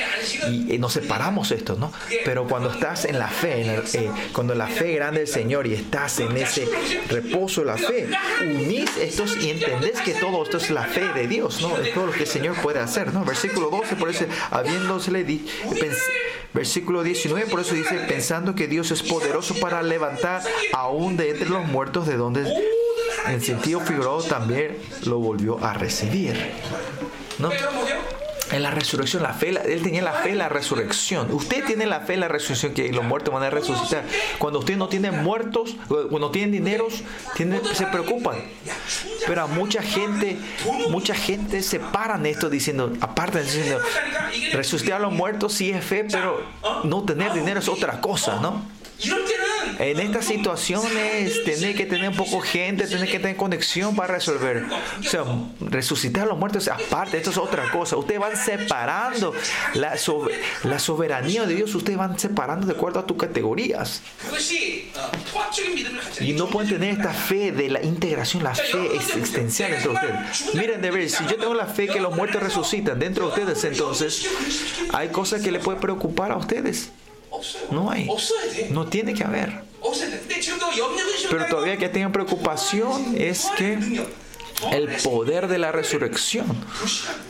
Y nos separamos esto, ¿no? Pero cuando estás en la fe, eh, cuando la fe grande del Señor y estás en ese reposo de la fe, unís estos y entendés que todo esto es la fe de Dios, ¿no? Es todo lo que el Señor puede hacer, ¿no? Versículo 12, por eso, habiéndosele Versículo 19, por eso dice, pensando que Dios es poderoso para levantar aún de entre los muertos, de donde en sentido figurado también lo volvió a recibir. ¿No? En la resurrección, la fe, él tenía la fe en la resurrección. Usted tiene la fe en la resurrección que los muertos van a resucitar. Cuando usted no tiene muertos, cuando tienen dineros, se preocupan. Pero a mucha gente, mucha gente se paran esto diciendo, aparte diciendo, resucitar a los muertos sí es fe, pero no tener dinero es otra cosa, ¿no? En estas situaciones, tener que tener un poco gente, tener que tener conexión para resolver. O sea, resucitar a los muertos, aparte, esto es otra cosa. Ustedes van separando la, la soberanía de Dios, ustedes van separando de acuerdo a tus categorías. Y no pueden tener esta fe de la integración, la fe existencial entre ustedes. Miren, de ver, si yo tengo la fe que los muertos resucitan dentro de ustedes, entonces hay cosas que le pueden preocupar a ustedes. No hay. No tiene que haber. Pero todavía que tengan preocupación es que el poder de la resurrección.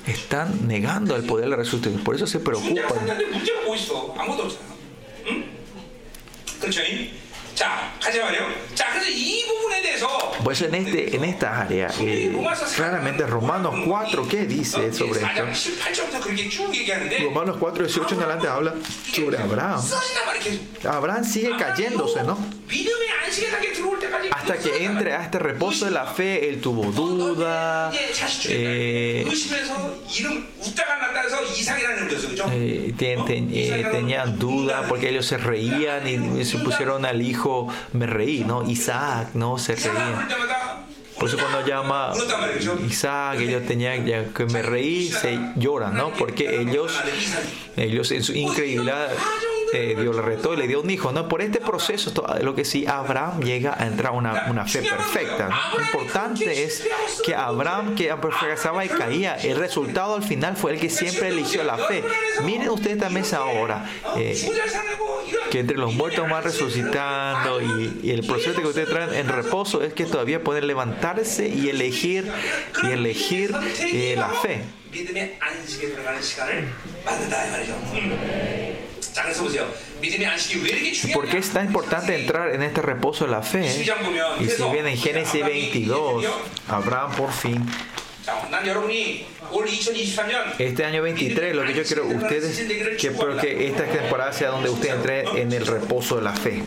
Están negando el poder de la resurrección. Por eso se preocupan. Pues en, este, en esta área, eh, claramente Romanos 4, ¿qué dice sobre esto? Romanos 4, 18 en adelante habla sobre Abraham. Abraham sigue cayéndose, ¿no? Hasta que entre a este reposo de la fe, él tuvo duda. Eh, eh, eh, tenían duda porque ellos se reían y se pusieron al hijo, me reí, ¿no? Isaac, ¿no? Se reía. Por eso cuando llama Isaac, ellos tenían que me reí, se lloran, ¿no? Porque ellos, ellos en su incredulidad eh, Dios le retó y le dio un hijo. ¿no? Por este proceso, lo que sí, Abraham llega a entrar a una, una fe perfecta. Lo importante es que Abraham, que fracasaba y caía, el resultado al final fue el que siempre eligió la fe. Miren ustedes también ahora, eh, que entre los muertos van resucitando y, el proceso que ustedes traen en reposo es que todavía pueden levantarse y elegir y elegir eh, la fe. ¿Por qué es tan importante entrar en este reposo de la fe? Y si bien en Génesis 22, Abraham por fin este año 23, lo que yo quiero ustedes, que porque esta temporada sea donde usted entre en el reposo de la fe.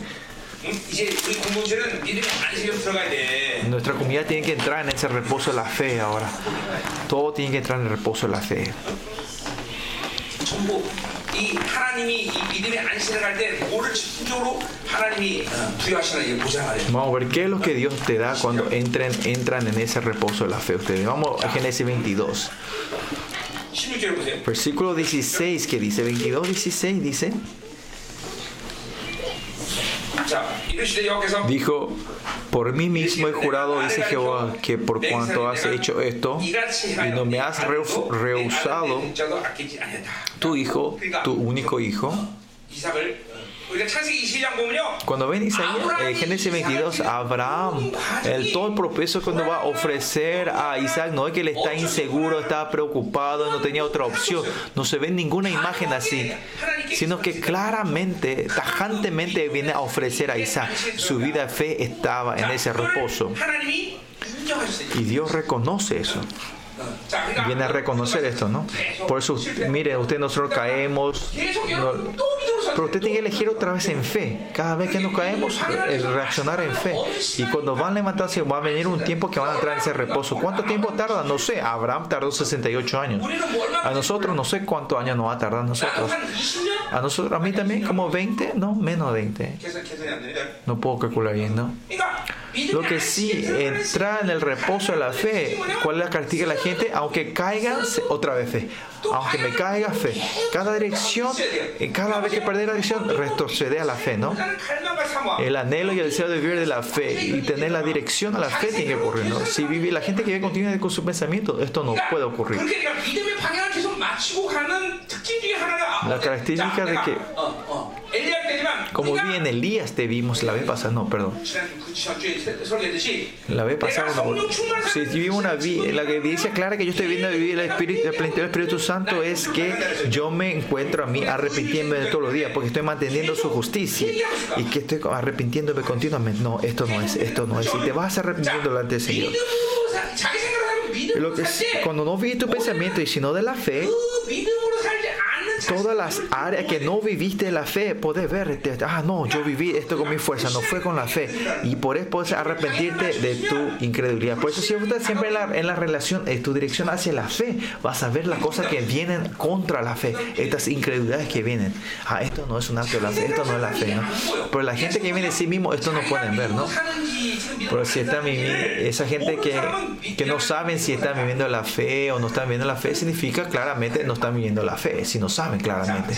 Nuestra comunidad tiene que entrar en ese reposo de la fe ahora. Todo tiene que entrar en el reposo de la fe. Vamos a ver qué es lo que Dios te da cuando entren, entran en ese reposo de la fe. Ustedes vamos a Génesis 22. Versículo 16 que dice, 22, 16 dice. Dijo, por mí mismo he jurado, dice Jehová, que por cuanto has hecho esto y no me has rehusado tu hijo, tu único hijo, cuando ven Isaías, en Génesis 22, Abraham, el todo el proceso cuando va a ofrecer a Isaac, no es que él está inseguro, está preocupado, no tenía otra opción, no se ve ninguna imagen así, sino que claramente, tajantemente viene a ofrecer a Isaac. Su vida de fe estaba en ese reposo. Y Dios reconoce eso viene a reconocer esto, ¿no? Por eso, mire, usted nosotros caemos, pero usted tiene que elegir otra vez en fe. Cada vez que nos caemos, reaccionar en fe. Y cuando van a levantarse, va a venir un tiempo que van a entrar en ese reposo. ¿Cuánto tiempo tarda? No sé. Abraham tardó 68 años. A nosotros no sé cuántos años nos va a tardar a nosotros. A nosotros, a mí también como 20, no, menos de 20. No puedo calcular bien, ¿no? Lo que sí, entrar en el reposo de la fe. ¿Cuál es la característica de la gente? Aunque caiga, otra vez fe. Aunque me caiga fe. Cada dirección, cada vez que perder la dirección, retrocede a la fe, ¿no? El anhelo y el deseo de vivir de la fe y tener la dirección a la fe tiene que ocurrir, ¿no? Si vive, la gente que vive continuamente con su pensamiento, esto no puede ocurrir. La característica de que, como vi en Elías, te vimos la vez pasada, no, perdón. La vez pasada, si vivo una vida, la evidencia clara que yo estoy viendo vivir el Espíritu, el plenitud del Espíritu Santo es que yo me encuentro a mí arrepintiéndome de todos los días porque estoy manteniendo su justicia y que estoy arrepintiéndome continuamente. No, esto no es, esto no es. Y te vas arrepintiendo delante del Señor. Lo que es, cuando no vives tu pensamiento y sino de la fe, todas las áreas que no viviste la fe, puedes ver, ah, no, yo viví esto con mi fuerza, no fue con la fe. Y por eso puedes arrepentirte de tu incredulidad. Por eso siempre en la, en la relación, en tu dirección hacia la fe, vas a ver las cosas que vienen contra la fe, estas incredulidades que vienen. Ah, esto no es un acto de la fe, esto no es la fe, ¿no? Pero la gente que viene de sí mismo, esto no pueden ver, ¿no? Pero si está esa gente que, que no saben si están viviendo la fe o no están viviendo la fe, significa claramente no están viviendo la fe, si no saben claramente.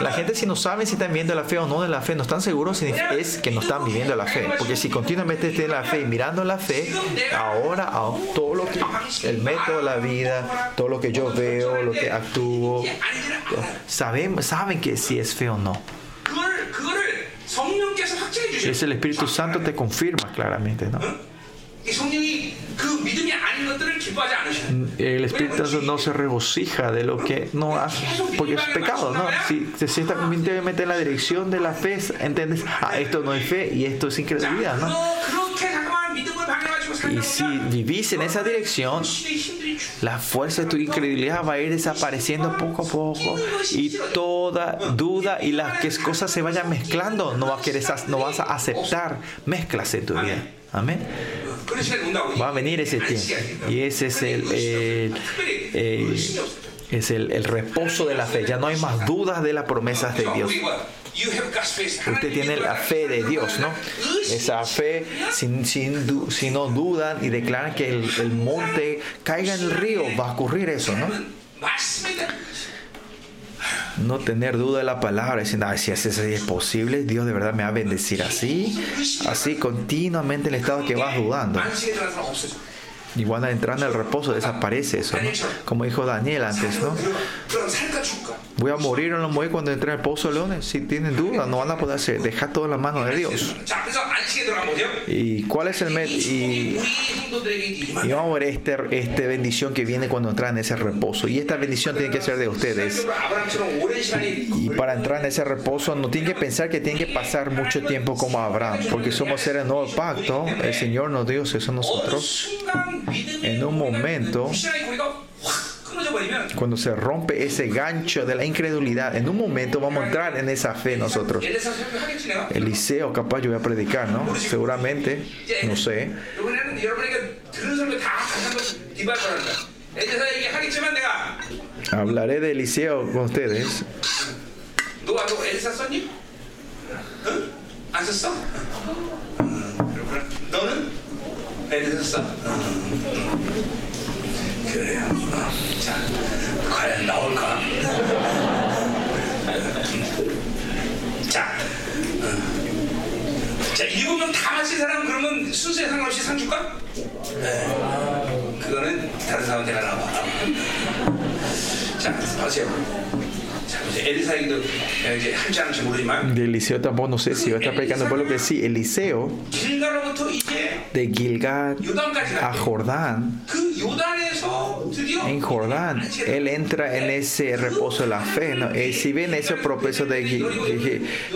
La gente si no saben si están viviendo la fe o no de la fe, no están seguros es que no están viviendo la fe. Porque si continuamente están en la fe y mirando la fe, ahora todo lo que, el método de la vida, todo lo que yo veo, lo que actúo, saben, saben que si es fe o no. Es el Espíritu Santo te confirma claramente, ¿no? El Espíritu Santo no se regocija de lo que no hace, porque es pecado, ¿no? Si se está mete en la dirección de la fe, ¿entiendes? Ah, esto no es fe y esto es incredulidad, ¿no? Y si vivís en esa dirección, la fuerza de tu incredulidad va a ir desapareciendo poco a poco y toda duda y las que cosas se vayan mezclando, no, va a querer, no vas a aceptar mezclas en tu vida. Amén. Va a venir ese tiempo. Y ese es el, es el, el, reposo de la fe. Ya no hay más dudas de las promesas de Dios. Usted tiene la fe de Dios, ¿no? Esa fe, sin, sin, si no dudan y declaran que el, el monte caiga en el río, va a ocurrir eso, ¿no? No tener duda de la palabra, diciendo, si es, es posible, Dios de verdad me va a bendecir así, así continuamente en el estado que vas dudando. Y cuando entran en el reposo desaparece eso. Como dijo Daniel antes, ¿no? Voy a morir o no morir cuando entre en el pozo de leones. Si tienen duda, no van a poder hacer. Dejar todo en la mano de Dios. ¿Y cuál es el met y, y, vamos a ver esta este bendición que viene cuando entran en ese reposo. Y esta bendición tiene que ser de ustedes. Y para entrar en ese reposo no tienen que pensar que tienen que pasar mucho tiempo como Abraham. Porque somos seres nuevo pacto. El Señor nos dio eso a nosotros en un momento, cuando se rompe ese gancho de la incredulidad, en un momento vamos a entrar en esa fe nosotros. Eliseo, capaz yo voy a predicar, ¿no? Seguramente, no sé. Hablaré de Eliseo con ustedes. 애들었어. 그래요. 자, 과연 나올까? 자, 자 일곱 명다 마신 사람 그러면 순서에 상관없이 상 줄까? 네. 그거는 다른 사람 내가 나와. 자, 보세요. Eliseo tampoco no sé si va a estar predicando por lo que sí. Eliseo de Gilgad a Jordán, en Jordán, él entra en ese reposo de la fe. ¿no? Y si ven ese proceso de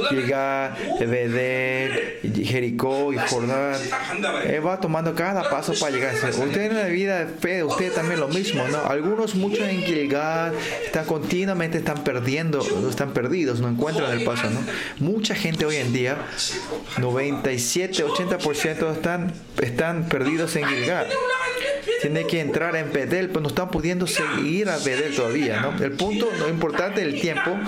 Gilgad, de Jericó y Jordán, él va tomando cada paso para llegar. Usted en la vida de fe, usted también lo mismo. ¿no? Algunos, muchos en Gilgad, están continuamente están perdiendo están perdidos, no encuentran el paso, ¿no? Mucha gente hoy en día, 97, 80% están, están perdidos en Gilgal. Tiene que entrar en Bedel, pero no están pudiendo seguir a Bedel todavía, ¿no? El punto no importante del tiempo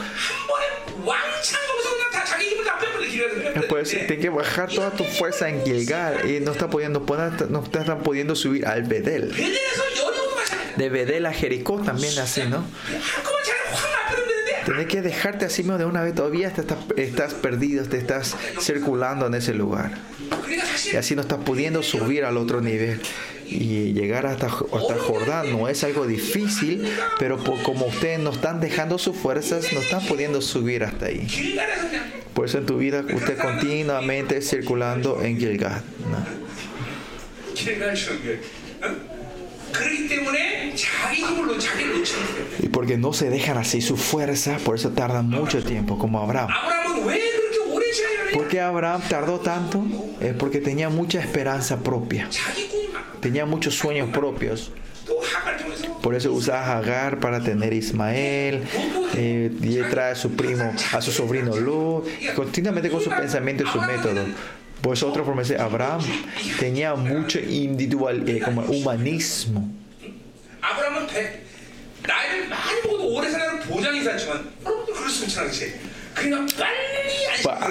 pues tiene que bajar toda tu fuerza en Gilgal y no está pudiendo no están pudiendo subir al Bedel. De Bedel a Jericó también así, ¿no? Tienes que dejarte así mismo de una vez. Todavía estás, estás perdido, te estás circulando en ese lugar. Y así no estás pudiendo subir al otro nivel. Y llegar hasta, hasta Jordán no es algo difícil, pero como ustedes no están dejando sus fuerzas, no están pudiendo subir hasta ahí. Por eso en tu vida usted continuamente circulando en Gilgad. ¿no? Y porque no se dejan así sus fuerzas, por eso tardan mucho tiempo, como Abraham. ¿Por qué Abraham tardó tanto? Es porque tenía mucha esperanza propia. Tenía muchos sueños propios. Por eso usa a Hagar para tener Ismael, eh, y trae a su primo, a su sobrino Lot, continuamente con su pensamiento y su método. Vosotros, por ejemplo, Abraham tenía mucho individual, eh, como humanismo.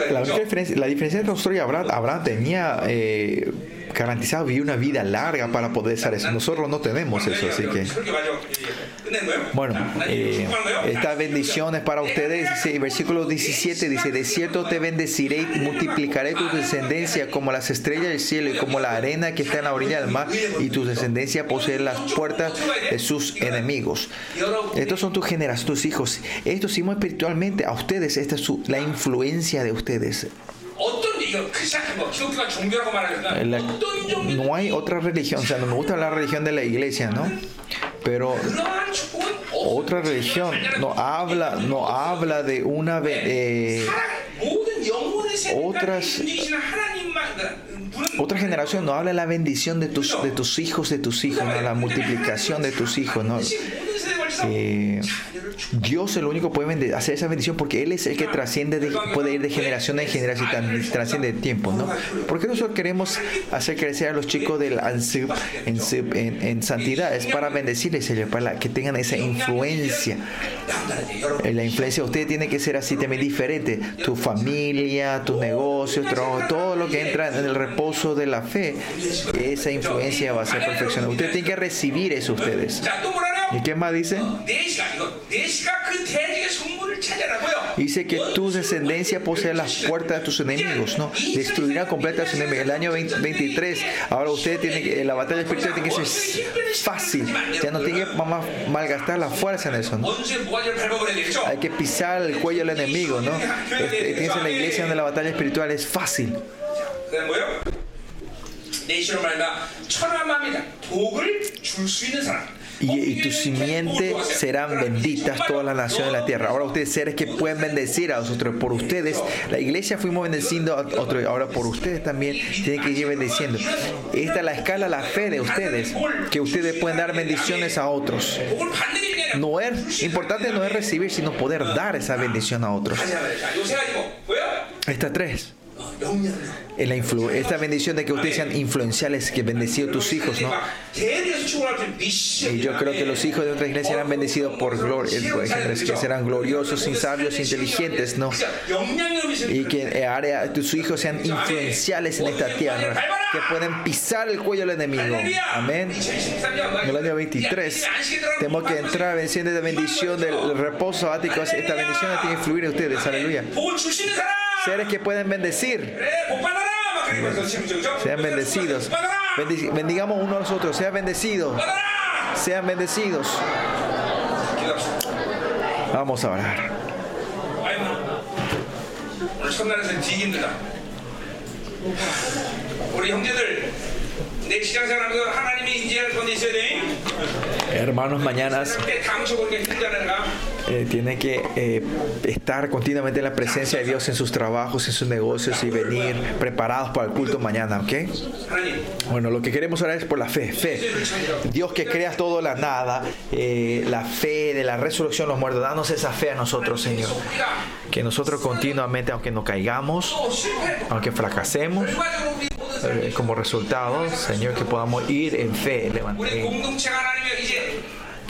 La, diferencia, la diferencia entre nosotros y Abraham, Abraham tenía eh, garantizado vivir una vida larga para poder hacer eso. Nosotros no tenemos eso, así que... Bueno, eh, estas bendiciones para ustedes, versículo 17 dice, de cierto te bendeciré y multiplicaré tu descendencia como las estrellas del cielo y como la arena que está en la orilla del mar y tu descendencia posee las puertas de sus enemigos. Estos son tus generas, tus hijos. Estos hicimos espiritualmente a ustedes, esta es su, la influencia de ustedes. Eh, no hay otra religión, o sea, no me gusta la religión de la iglesia, ¿no? Pero otra religión no habla, no habla de una eh, otras otra generación no habla de la bendición de tus, de tus hijos, de tus hijos, ¿no? la multiplicación de tus hijos, ¿no? Dios es el único puede hacer esa bendición porque Él es el que trasciende, puede ir de generación en generación y trasciende de tiempo, ¿no? ¿Por qué nosotros queremos hacer crecer a los chicos del en, santidad? Es para bendecirles, para que tengan esa influencia. Eh, la influencia de ustedes tiene que ser así también diferente. Tu familia, tus negocios, trabajo, todo lo que entra en el reposo de la fe, esa influencia va a ser perfeccionada. Ustedes tienen que recibir eso ustedes. 자또 뭐라요? ¿Y qué más dice? 네 시가 이거 네 시가 그 대지의 성문을 찾아라고요. Dice que tu descendencia posee las puertas de tus enemigos, ¿no? Destruirá completa a sus enemigos. El año 20 23, ahora usted tiene que, la batalla espiritual tiene que ser fácil. Ya no tiene que ma- malgastar la fuerza en eso, ¿no? 원수의 모가지를 밟아버려야 되겠죠. Hay que pisar el cuello del enemigo, ¿no? Este, tienes en la iglesia donde la batalla espiritual es fácil. 그다음 뭐요? 내 시로 말마 천하만이다. 복을 줄 수 있는 사람. y, y tu simiente serán benditas todas las naciones de la tierra. Ahora ustedes seres que pueden bendecir a nosotros, por ustedes, la iglesia fuimos bendeciendo a otros, ahora por ustedes también tienen que ir bendiciendo. Esta es la escala, la fe de ustedes, que ustedes pueden dar bendiciones a otros. No es importante no es recibir, sino poder dar esa bendición a otros. Estas tres. En la influ esta bendición de que ustedes sean influenciales, que bendecido tus hijos, ¿no? Y yo creo que los hijos de otra iglesia serán bendecidos por gloria, que serán gloriosos, sabios, inteligentes, ¿no? Y que área, tus hijos sean influenciales en esta tierra, que pueden pisar el cuello del enemigo. Amén. En el año 23, tenemos que entrar venciendo esta bendición del reposo ático. Esta bendición tiene que influir en ustedes. Aleluya 복을 줄수 있는 사람. Seres que pueden bendecir, 그래, 복 받아라. 막 그러면서 지금 저죠? sean bendecidos. 받아라. Bendi- bendigamos uno a los otros. Sean bendecidos. 받아라. Sean bendecidos. 기도합시다. Vamos a orar. 아이고, 오늘 첫날에서 되게 힘들다. 우리 형제들 내 시장생활하면서 하나님의 인재할 건데 있어야 돼. hermanos mañanas eh, tienen que eh, estar continuamente en la presencia de Dios en sus trabajos, en sus negocios y venir preparados para el culto mañana, ¿ok? Bueno, lo que queremos ahora es por la fe, fe. Dios que creas todo la nada, eh, la fe de la resurrección de los muertos, danos esa fe a nosotros, Señor. Que nosotros continuamente, aunque no caigamos, aunque fracasemos, eh, como resultado, Señor, que podamos ir en fe, levantar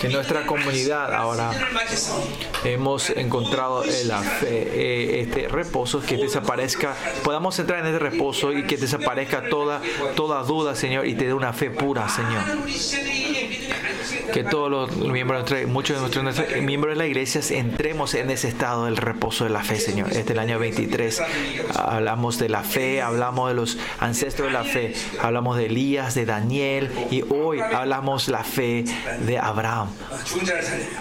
que nuestra comunidad ahora hemos encontrado la fe, eh, este reposo, que desaparezca, podamos entrar en este reposo y que desaparezca toda, toda duda, Señor, y te dé una fe pura, Señor que todos los miembros, de nuestra, muchos de nuestros, miembros de la iglesia entremos en ese estado del reposo de la fe, Señor. Este es el año 23 hablamos de la fe, hablamos de los ancestros de la fe, hablamos de Elías, de Daniel y hoy hablamos la fe de Abraham.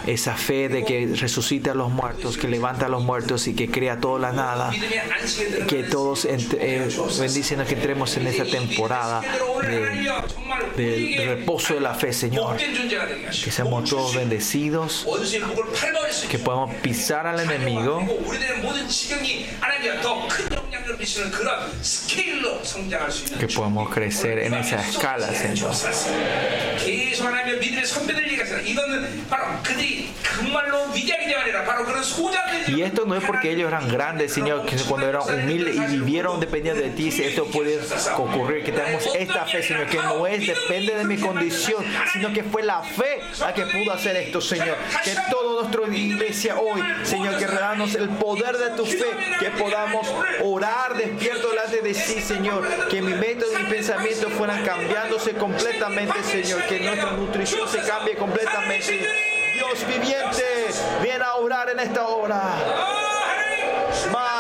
Esa fe de que resucita a los muertos, que levanta a los muertos y que crea toda la nada. Que todos eh, bendicen a que entremos en esta temporada del reposo de la fe, Señor. Que seamos todos bendecidos, que podamos pisar al enemigo que podemos crecer en esa escala, Señor. Y esto no es porque ellos eran grandes, señor, que cuando eran humildes y vivieron dependiendo de ti, esto puede ocurrir, que tenemos esta fe, Señor, que no es depende de mi condición, sino que fue la fe la que pudo hacer esto, Señor. Que toda nuestra iglesia hoy, Señor, que redanos el poder de tu fe, que podamos orar despierto delante de sí, Señor. Que mi método y mi pensamiento fueran cambiándose completamente, Señor. Que nuestra nutrición se cambie completamente. Dios viviente, viene a orar en esta hora. Más